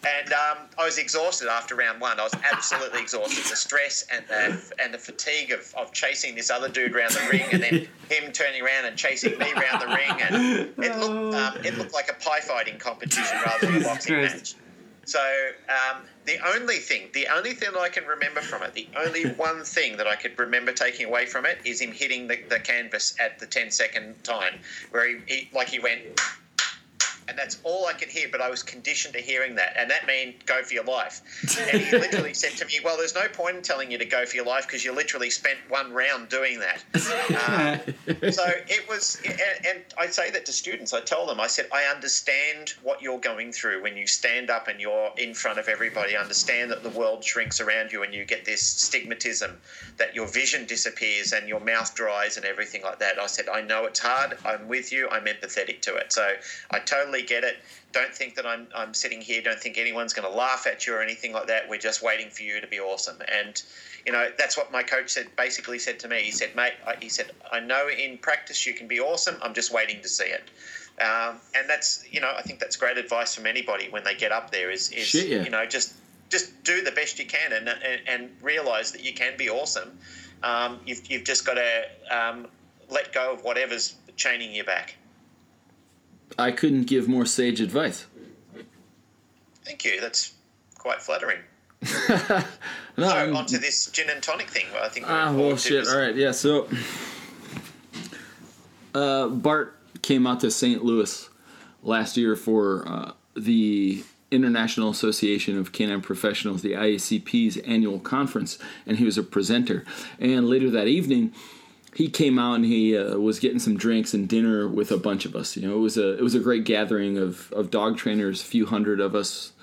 And um, I was exhausted after round one. I was absolutely exhausted. The stress and the, and the fatigue of, of chasing this other dude around the ring and then him turning around and chasing me around the ring. And it looked, um, it looked like a pie fighting competition rather than a boxing match. So um, the only thing, the only thing that I can remember from it, the only *laughs* one thing that I could remember taking away from it is him hitting the, the canvas at the 10 second time, where he, he like he went and that's all I could hear. But I was conditioned to hearing that, and that meant go for your life. *laughs* And he literally said to me, "Well, there's no point in telling you to go for your life because you literally spent one round doing that." Uh, *laughs* so it was, and, and I say that to students. I tell them, I said, I understand what you're going through when you stand up and you're in front of everybody. I understand that the world shrinks around you, and you get this stigmatism that your vision disappears and your mouth dries and everything like that. I said, I know it's hard. I'm with you. I'm empathetic to it. So I totally totally get it. Don't think that I'm, I'm sitting here. Don't think anyone's going to laugh at you or anything like that. We're just waiting for you to be awesome. And, you know, that's what my coach said, basically said to me. He said, mate, I, he said, I know in practice you can be awesome. I'm just waiting to see it. Um, and that's, you know, I think that's great advice from anybody when they get up there is, is Shit, yeah. you know, just just do the best you can and, and, and realize that you can be awesome. Um, you've, you've just got to um, let go of whatever's chaining you back. I couldn't give more sage advice. Thank you. That's quite flattering. *laughs* no, so I'm, onto this gin and tonic thing. I think. Ah, well, shit. All right, yeah. So, uh, Bart came out to St. Louis last year for uh, the International Association of Canine Professionals, the IACP's annual conference, and he was a presenter. And later that evening, he came out and he uh, was getting some drinks and dinner with a bunch of us. You know, it was a it was a great gathering of of dog trainers, a few hundred of us.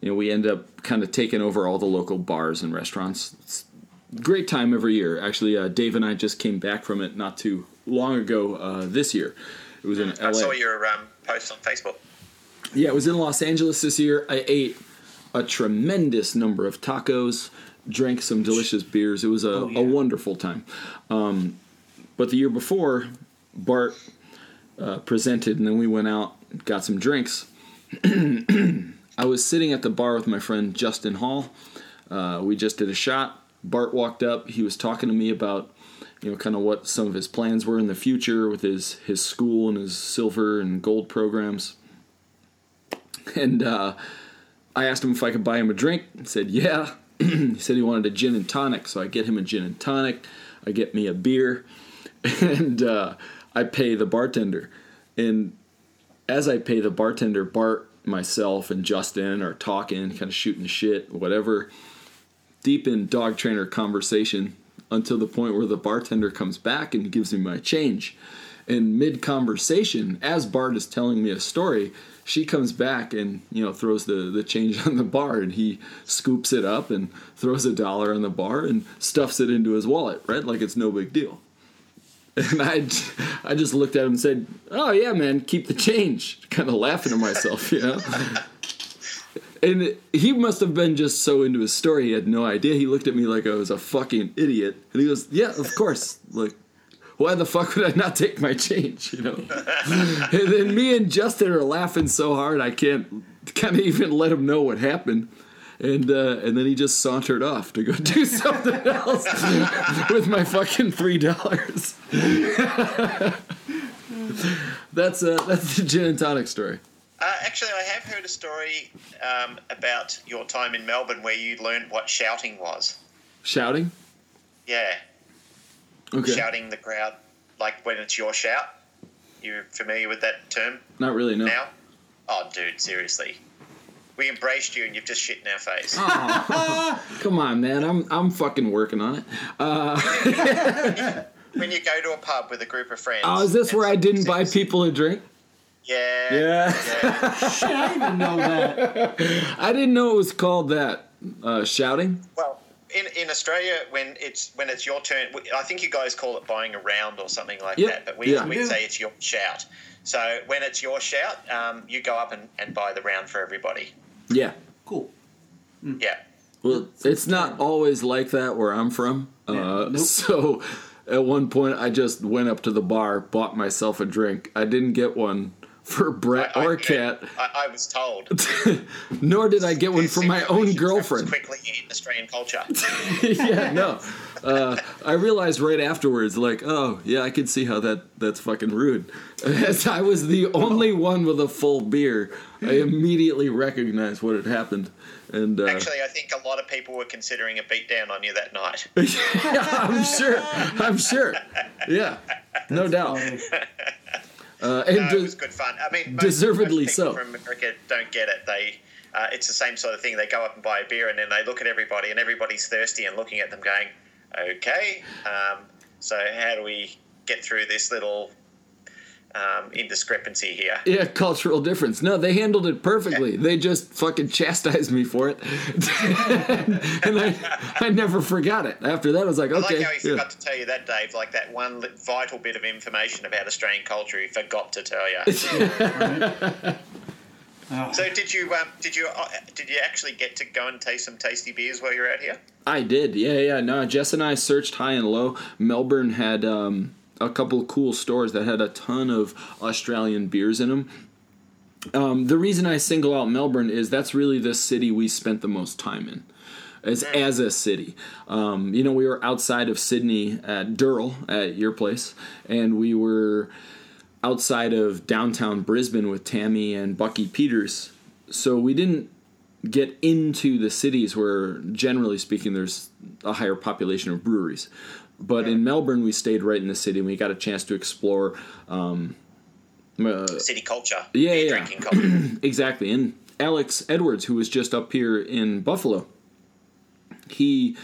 You know, we end up kind of taking over all the local bars and restaurants. It's great time every year. Actually, uh, Dave and I just came back from it not too long ago uh, this year. It was in LA. I saw your um, post on Facebook. Yeah, it was in Los Angeles this year. I ate a tremendous number of tacos, drank some delicious beers. It was a, oh, yeah. a wonderful time. Um, but the year before, Bart uh, presented, and then we went out, got some drinks. *clears throat* I was sitting at the bar with my friend Justin Hall. Uh, we just did a shot. Bart walked up. He was talking to me about, you know, kind of what some of his plans were in the future with his his school and his silver and gold programs. And uh, I asked him if I could buy him a drink. He said, "Yeah." *clears throat* he said he wanted a gin and tonic, so I get him a gin and tonic. I get me a beer. And uh, I pay the bartender. And as I pay the bartender, Bart, myself, and Justin are talking, kind of shooting shit, whatever. Deep in dog trainer conversation until the point where the bartender comes back and gives me my change. And mid conversation, as Bart is telling me a story, she comes back and you know throws the the change *laughs* on the bar and he scoops it up and throws a dollar on the bar and stuffs it into his wallet right like it's no big deal And I, I just looked at him and said, "Oh yeah, man, keep the change." Kind of laughing to myself, you know. And he must have been just so into his story, he had no idea. He looked at me like I was a fucking idiot, and he goes, "Yeah, of course." Like, why the fuck would I not take my change? You know. and then me and Justin are laughing so hard I can't kind of even let him know what happened. And uh, and then he just sauntered off to go *laughs* do something else *laughs* with my fucking three dollars. *laughs* that's uh, that's the gin and tonic story. Uh, actually, I have heard a story um, about your time in Melbourne where you learned what shouting was. Shouting. Yeah, Okay. shouting the crowd, like when it's your shout. You familiar with that term Not really. No. now? Oh, dude, seriously. We embraced you and you've just shit in our face. *laughs* Come on, man. I'm I'm fucking working on it. Uh, *laughs* when you go to a pub with a group of friends. oh, is this where I didn't buy people a drink? Yeah. Yeah. yeah. *laughs* Shit, I didn't even know that. I didn't know it was called that. Uh, shouting. Well, in, in Australia, when it's when it's your turn, I think you guys call it buying a round or something like Yep. that. But we Yeah. we Yeah. say it's your shout. So when it's your shout, um, you go up and, and buy the round for everybody. Yeah. Cool. Yeah. Well, it's not always like that where I'm from. Uh, nope. So at one point, I just went up to the bar, bought myself a drink. I didn't get one for Brett I- I- or Kat, I, I was told. *laughs* nor did I get one for my own girlfriend. Quickly in Australian culture. *laughs* yeah, no. Uh, I realized right afterwards, like, oh yeah, I can see how that that's fucking rude. As *laughs* I was the only one with a full beer, I immediately recognized what had happened, and uh, Actually, I think a lot of people were considering a beatdown on you that night. *laughs* yeah, I'm sure, I'm sure, yeah, no doubt. Funny. Uh, and No, des- it was good fun. I mean, most, Deservedly most people so. From America don't get it. They, uh, it's the same sort of thing. They go up and buy a beer, and then they look at everybody, and everybody's thirsty and looking at them, going, "Okay, um, so how do we get through this little um, indiscrepancy here?" yeah, cultural difference. No, they handled it perfectly. They just fucking chastised me for it, *laughs* and I, I never forgot it. After that, I was like, I okay, like how he yeah. forgot to tell you that, Dave. Like that one vital bit of information about Australian culture, he forgot to tell you. *laughs* Oh, so, did you um, did you uh, did you actually get to go and taste some tasty beers while you're out here? I did, yeah, yeah. No, Jess and I searched high and low. Melbourne had um, a couple of cool stores that had a ton of Australian beers in them. Um, the reason I single out Melbourne is that's really the city we spent the most time in. As, as a city, um, you know, we were outside of Sydney at Dural at your place, and we were outside of downtown Brisbane with Tammy and Bucky Peters. So we didn't get into the cities where, generally speaking, there's a higher population of breweries. But in Melbourne, we stayed right in the city and we got a chance to explore. Um, uh, City culture, Yeah, yeah. drinking culture. *clears throat* exactly. And Alex Edwards, who was just up here in Buffalo, he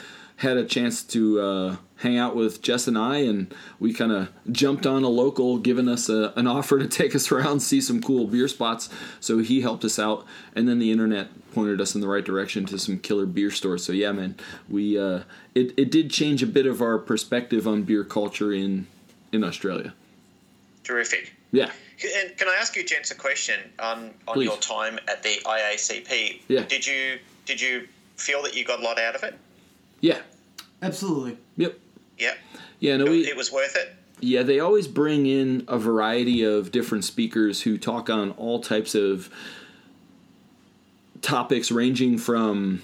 had a chance to uh, hang out with Jess and I, and we kind of jumped on a local, giving us a, an offer to *laughs* take us around, see some cool beer spots. So he helped us out, and then the internet pointed us in the right direction to some killer beer stores. So yeah, man, we uh, it it did change a bit of our perspective on beer culture in in Australia. Terrific. Yeah. And can I ask you, gents, a question on on Please. your time at the IACP? Yeah. Did you did you feel that you got a lot out of it? Yeah. Absolutely. Yep. Yeah. Yeah. No, It, we, it was worth it. Yeah, they always bring in a variety of different speakers who talk on all types of topics ranging from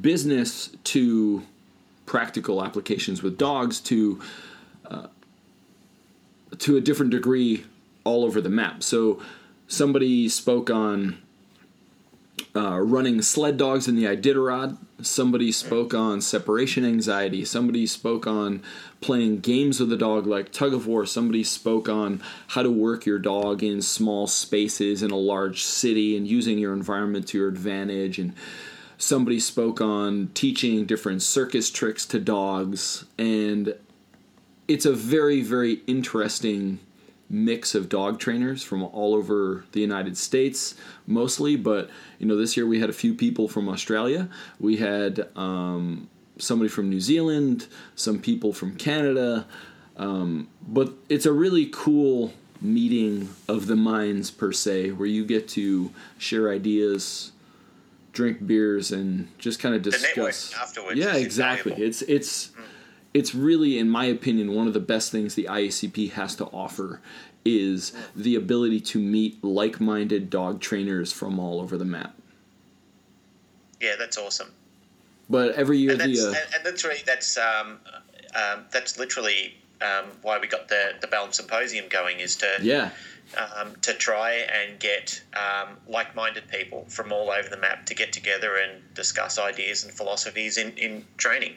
business to practical applications with dogs to uh, to a different degree all over the map. So somebody spoke on uh, running sled dogs in the Iditarod. Somebody spoke on separation anxiety. Somebody spoke on playing games with a dog like tug of war. Somebody spoke on how to work your dog in small spaces in a large city and using your environment to your advantage. And somebody spoke on teaching different circus tricks to dogs. And it's a very, very interesting mix of dog trainers from all over the United States, mostly. But you know, this year we had a few people from Australia. We had um, somebody from New Zealand, some people from Canada, Um, but it's a really cool meeting of the minds per se, where you get to share ideas, drink beers, and just kind of discuss. afterwards Yeah, exactly. It's it's it's really, in my opinion, one of the best things the IACP has to offer is the ability to meet like-minded dog trainers from all over the map. Yeah, that's awesome. But every year and that's, the uh, and, and that's really that's um, um, that's literally um, why we got the the Balance Symposium going is to yeah um, to try and get um, like-minded people from all over the map to get together and discuss ideas and philosophies in, in training.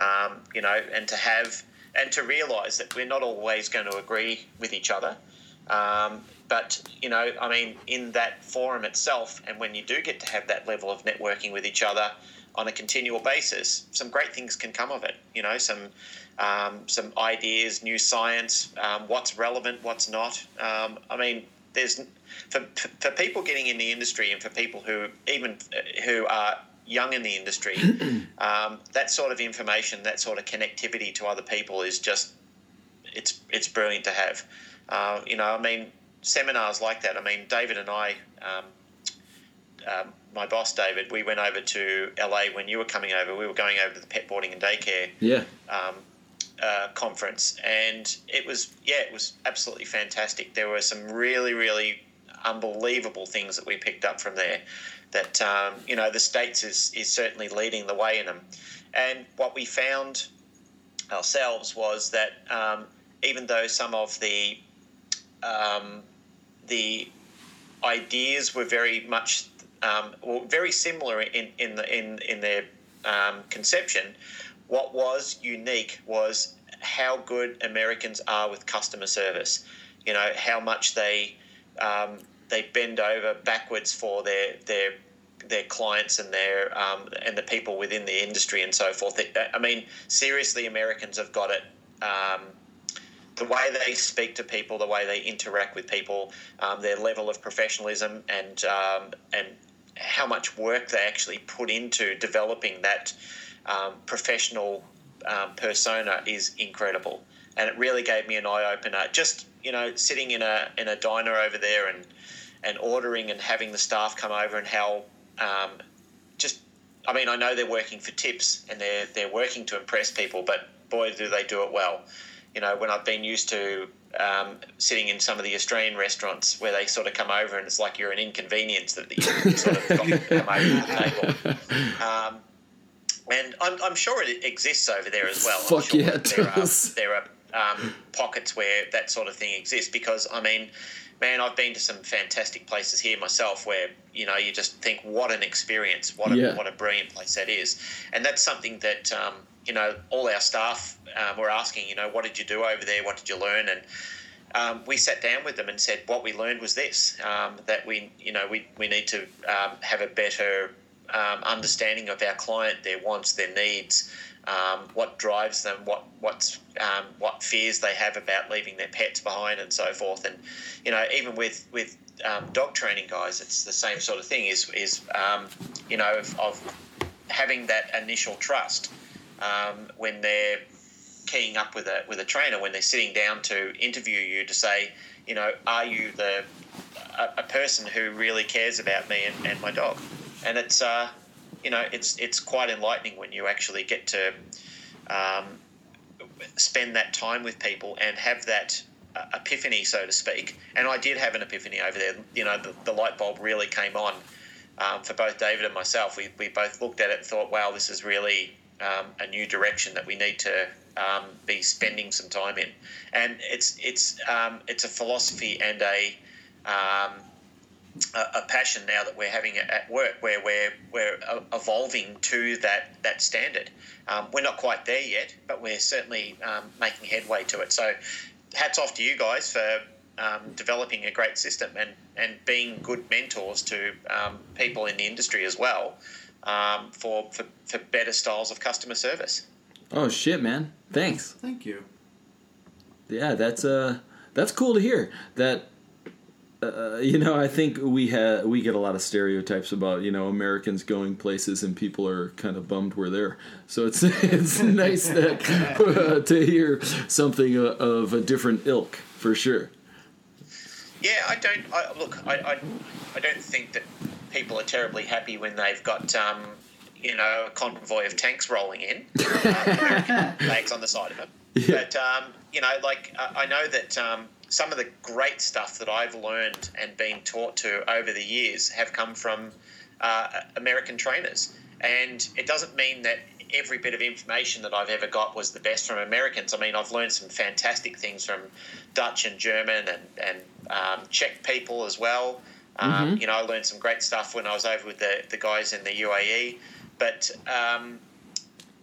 Um, you know, and to have and to realise that we're not always going to agree with each other. Um, but you know, I mean, in that forum itself, and when you do get to have that level of networking with each other on a continual basis, some great things can come of it. You know, some um, some ideas, new science, um, what's relevant, what's not. Um, I mean, there's for, for people getting in the industry and for people who even who are young in the industry, *clears throat* um, that sort of information, that sort of connectivity to other people is just it's it's brilliant to have. Uh, you know, I mean, seminars like that. I mean, David and I, um, um, my boss David, we went over to LA when you were coming over. We were going over to the pet boarding and daycare yeah um, uh, conference, and it was yeah, it was absolutely fantastic. There were some really really unbelievable things that we picked up from there. That um, you know, the states is is certainly leading the way in them, and what we found ourselves was that um, even though some of the um, the ideas were very much um, well, very similar in in the, in in their um, conception. What was unique was how good Americans are with customer service. You know how much they um, they bend over backwards for their their their clients and their um, and the people within the industry and so forth. I mean, seriously, Americans have got it. Um, the way they speak to people, the way they interact with people, um, their level of professionalism, and um, and how much work they actually put into developing that um, professional um, persona is incredible. And it really gave me an eye opener. Just you know, sitting in a in a diner over there and and ordering and having the staff come over and how um, just I mean I know they're working for tips and they're they're working to impress people, but boy do they do it well you know, when I've been used to um, sitting in some of the Australian restaurants where they sort of come over and it's like you're an inconvenience that you sort of got to come over to the table. *laughs* Um, and I'm, I'm sure it exists over there as well. I'm Fuck sure yeah, there are, there are um, pockets where that sort of thing exists because, I mean, man, I've been to some fantastic places here myself where, you know, you just think, what an experience, what a, Yeah. what a brilliant place that is. And that's something that, um, you know, all our staff um, were asking, you know, what did you do over there? What did you learn? And um, we sat down with them and said, what we learned was this, um, that we, you know, we, we need to um, have a better um, understanding of our client, their wants, their needs, um, what drives them, what what's um, what fears they have about leaving their pets behind, and so forth. And you know, even with with um, dog training guys, it's the same sort of thing. Is is um, you know of, of having that initial trust um, when they're keying up with a with a trainer when they're sitting down to interview you to say, you know, are you the a, a person who really cares about me and, and my dog? And it's uh, you know, it's it's quite enlightening when you actually get to um, spend that time with people and have that uh, epiphany, so to speak. And I did have an epiphany over there. You know, the, the light bulb really came on um, for both David and myself. We, we both looked at it and thought, wow, this is really um, a new direction that we need to um, be spending some time in. And it's it's um, it's a philosophy and a um, a, a passion now that we're having it at work, where we're we're uh, evolving to that that standard. Um, we're not quite there yet, but we're certainly um, making headway to it. So, hats off to you guys for um, developing a great system and and being good mentors to um, people in the industry as well um, for, for for better styles of customer service. Oh shit, man! Thanks. Thank you. Yeah, that's uh, that's cool to hear. That uh, you know, I think we have we get a lot of stereotypes about you know Americans going places and people are kind of bummed we're there. So it's *laughs* it's nice that uh, to hear something uh, of a different ilk for sure. Yeah, I don't. I, look, I, I, I don't think that people are terribly happy when they've got um, you know a convoy of tanks rolling in, uh, flags on the side of them. Yeah. But um, you know, like I know that um, some of the great stuff that I've learned and been taught to over the years have come from uh, American trainers. And it doesn't mean that every bit of information that I've ever got was the best from Americans. I mean, I've learned some fantastic things from Dutch and German and, and um, Czech people as well. Um, mm-hmm. You know, I learned some great stuff when I was over with the, the guys in the UAE. But um,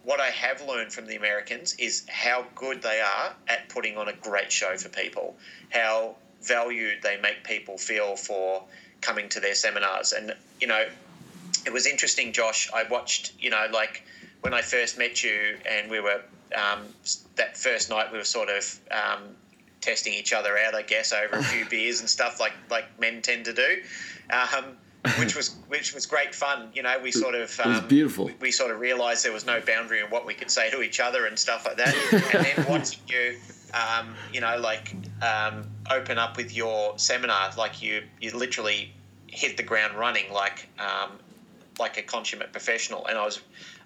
what I have learned from the Americans is how good they are at putting on a great show for people, how valued they make people feel for coming to their seminars. And, you know, it was interesting, Josh. I watched, you know, like when I first met you and we were, um, that first night we were sort of um, testing each other out, I guess, over a few *laughs* beers and stuff like, like men tend to do. Um, which was which was great fun. You know, we sort of um, it was um, beautiful. We, we, sort of realised there was no boundary in what we could say to each other and stuff like that. *laughs* and then watching you, um, you know, like um, open up with your seminar, like you you literally hit the ground running like um, like a consummate professional, and I was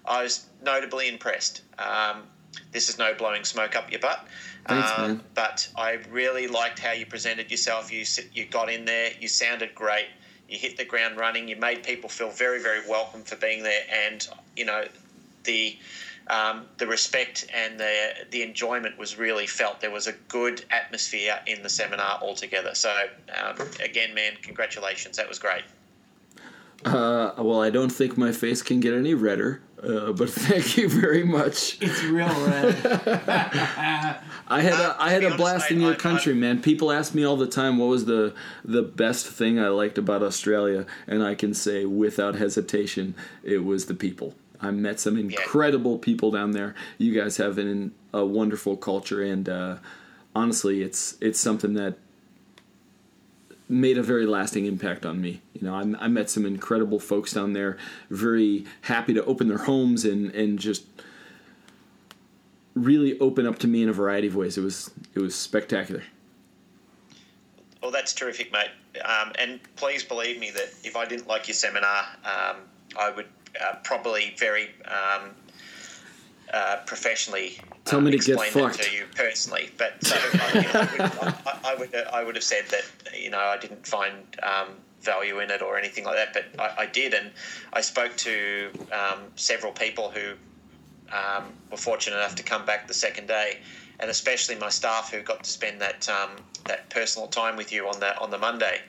I was notably impressed. Um, this is no blowing smoke up your butt. Thanks, man. But I really liked how you presented yourself. You you got in there. You sounded great you hit the ground running. You made people feel very, very welcome for being there, and you know the um, the respect and the the enjoyment was really felt. There was a good atmosphere in the seminar altogether. So um, again, man, congratulations. That was great. Uh, well, I don't think my face can get any redder, uh, but *laughs* thank you very much. It's real red. *laughs* I had a I had a blast in your country, man. People ask me all the time what was the the best thing I liked about Australia, and I can say without hesitation, it was the people. I met some incredible people down there. You guys have an, a wonderful culture, and uh, honestly, it's it's something that made a very lasting impact on me. You know, I, I, met some incredible folks down there, very happy to open their homes and and just really open up to me in a variety of ways. It was it was spectacular. Well, that's terrific, mate. Um, and please believe me that if I didn't like your seminar, um, I would uh, probably very um, uh, professionally tell me to get fucked to you personally. But so I, you know, I, would, I, I, would I would have said that you know I didn't find um, value in it or anything like that, but I, did, and I spoke to um, several people who um, were fortunate enough to come back the second day, and especially my staff who got to spend that um, that personal time with you on the on the Monday,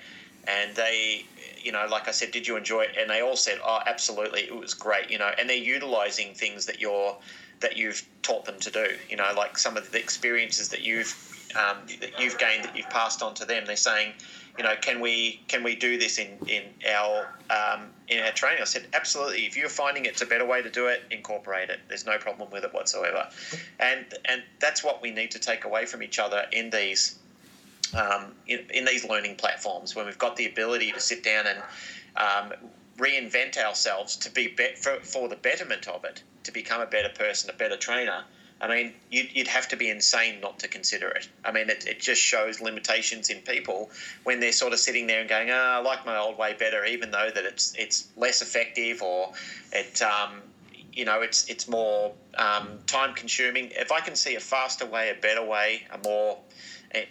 and they you know, like I said, did you enjoy it? And they all said, oh, absolutely, it was great, you know, and they're utilizing things that you're that you've taught them to do. You know, like some of the experiences that you've um, that you've gained that you've passed on to them. They're saying, you know, can we can we do this in in our um, in our training? I said, absolutely. If you're finding it's a better way to do it, incorporate it. There's no problem with it whatsoever. And and that's what we need to take away from each other in these um, in, in, these learning platforms when we've got the ability to sit down and um, reinvent ourselves to be, be for, for the betterment of it to become a better person, a better trainer, I mean, you'd, you'd have to be insane not to consider it. I mean, it, it just shows limitations in people when they're sort of sitting there and going, oh, I like my old way better, even though that it's it's less effective or it, um, you know, it's it's more um, time consuming. If I can see a faster way, a better way, a more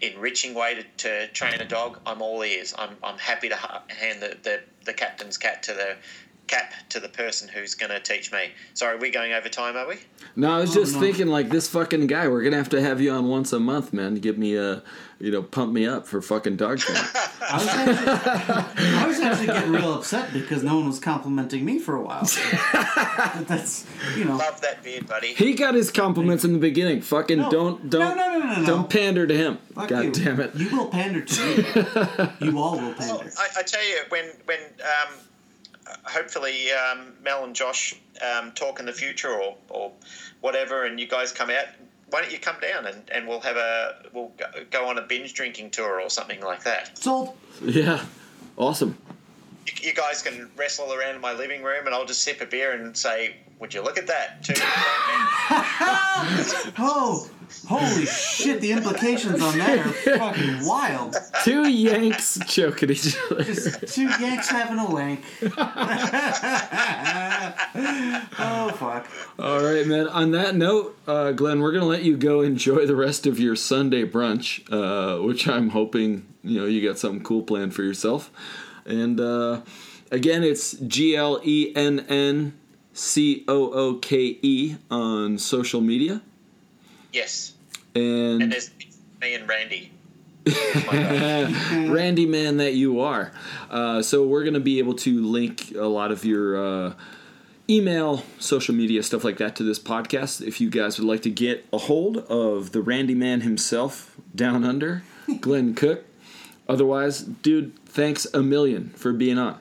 enriching way to, to train a dog, I'm all ears. I'm, I'm happy to hand the, the, the captain's cat to the cap to the person who's going to teach me. Sorry, we're going over time, are we? No, I was just oh, no. thinking like this fucking guy. We're gonna have to have you on once a month, man, to get me a, you know, pump me up for fucking dog training. *laughs* I, was actually, I was actually getting real upset because no one was complimenting me for a while. but *laughs* that's you know. Love that beard, buddy. He got his compliments in the beginning. Fucking no. don't don't no, no, no, don't pander to him. Fuck God you. damn it. You will pander to me. *laughs* you all will pander. Well, I, I, tell you, when when um, hopefully um, Mel and Josh um, talk in the future or, or whatever, and you guys come out. why don't you come down and, and we'll have a we'll go, go on a binge drinking tour or something like that. Sold. Yeah, awesome. You, you guys can wrestle around in my living room, and I'll just sip a beer and say, "Would you look at that?" Two *laughs* *laughs* Oh, holy shit! The implications on that are fucking wild. Two Yanks choking each other. Just two Yanks having a wank. *laughs* oh fuck. All right, man. On that note, uh, Glenn, we're gonna let you go enjoy the rest of your Sunday brunch, uh, which I'm hoping you know you got something cool planned for yourself. And uh, again, it's G L E N N C O O K E on social media. Yes, And, and there's me and Randy. *laughs* Randy man that you are. Uh, so we're going to be able to link a lot of your uh, email, social media, stuff like that to this podcast. If you guys would like to get a hold of the Randy man himself down under, *laughs* Glenn Cooke. Otherwise, dude, thanks a million for being on.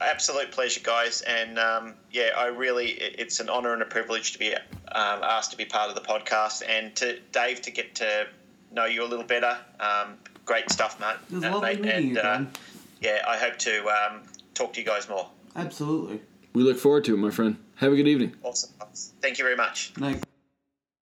Absolute pleasure, guys, and um, yeah, I really, it's an honour and a privilege to be um, asked to be part of the podcast, and to Dave to get to know you a little better. Um, great stuff, mate. It was uh, lovely mate. meeting and you, uh, yeah, I hope to um, talk to you guys more. Absolutely. We look forward to it, my friend. Have a good evening. Awesome. Thank you very much. Night.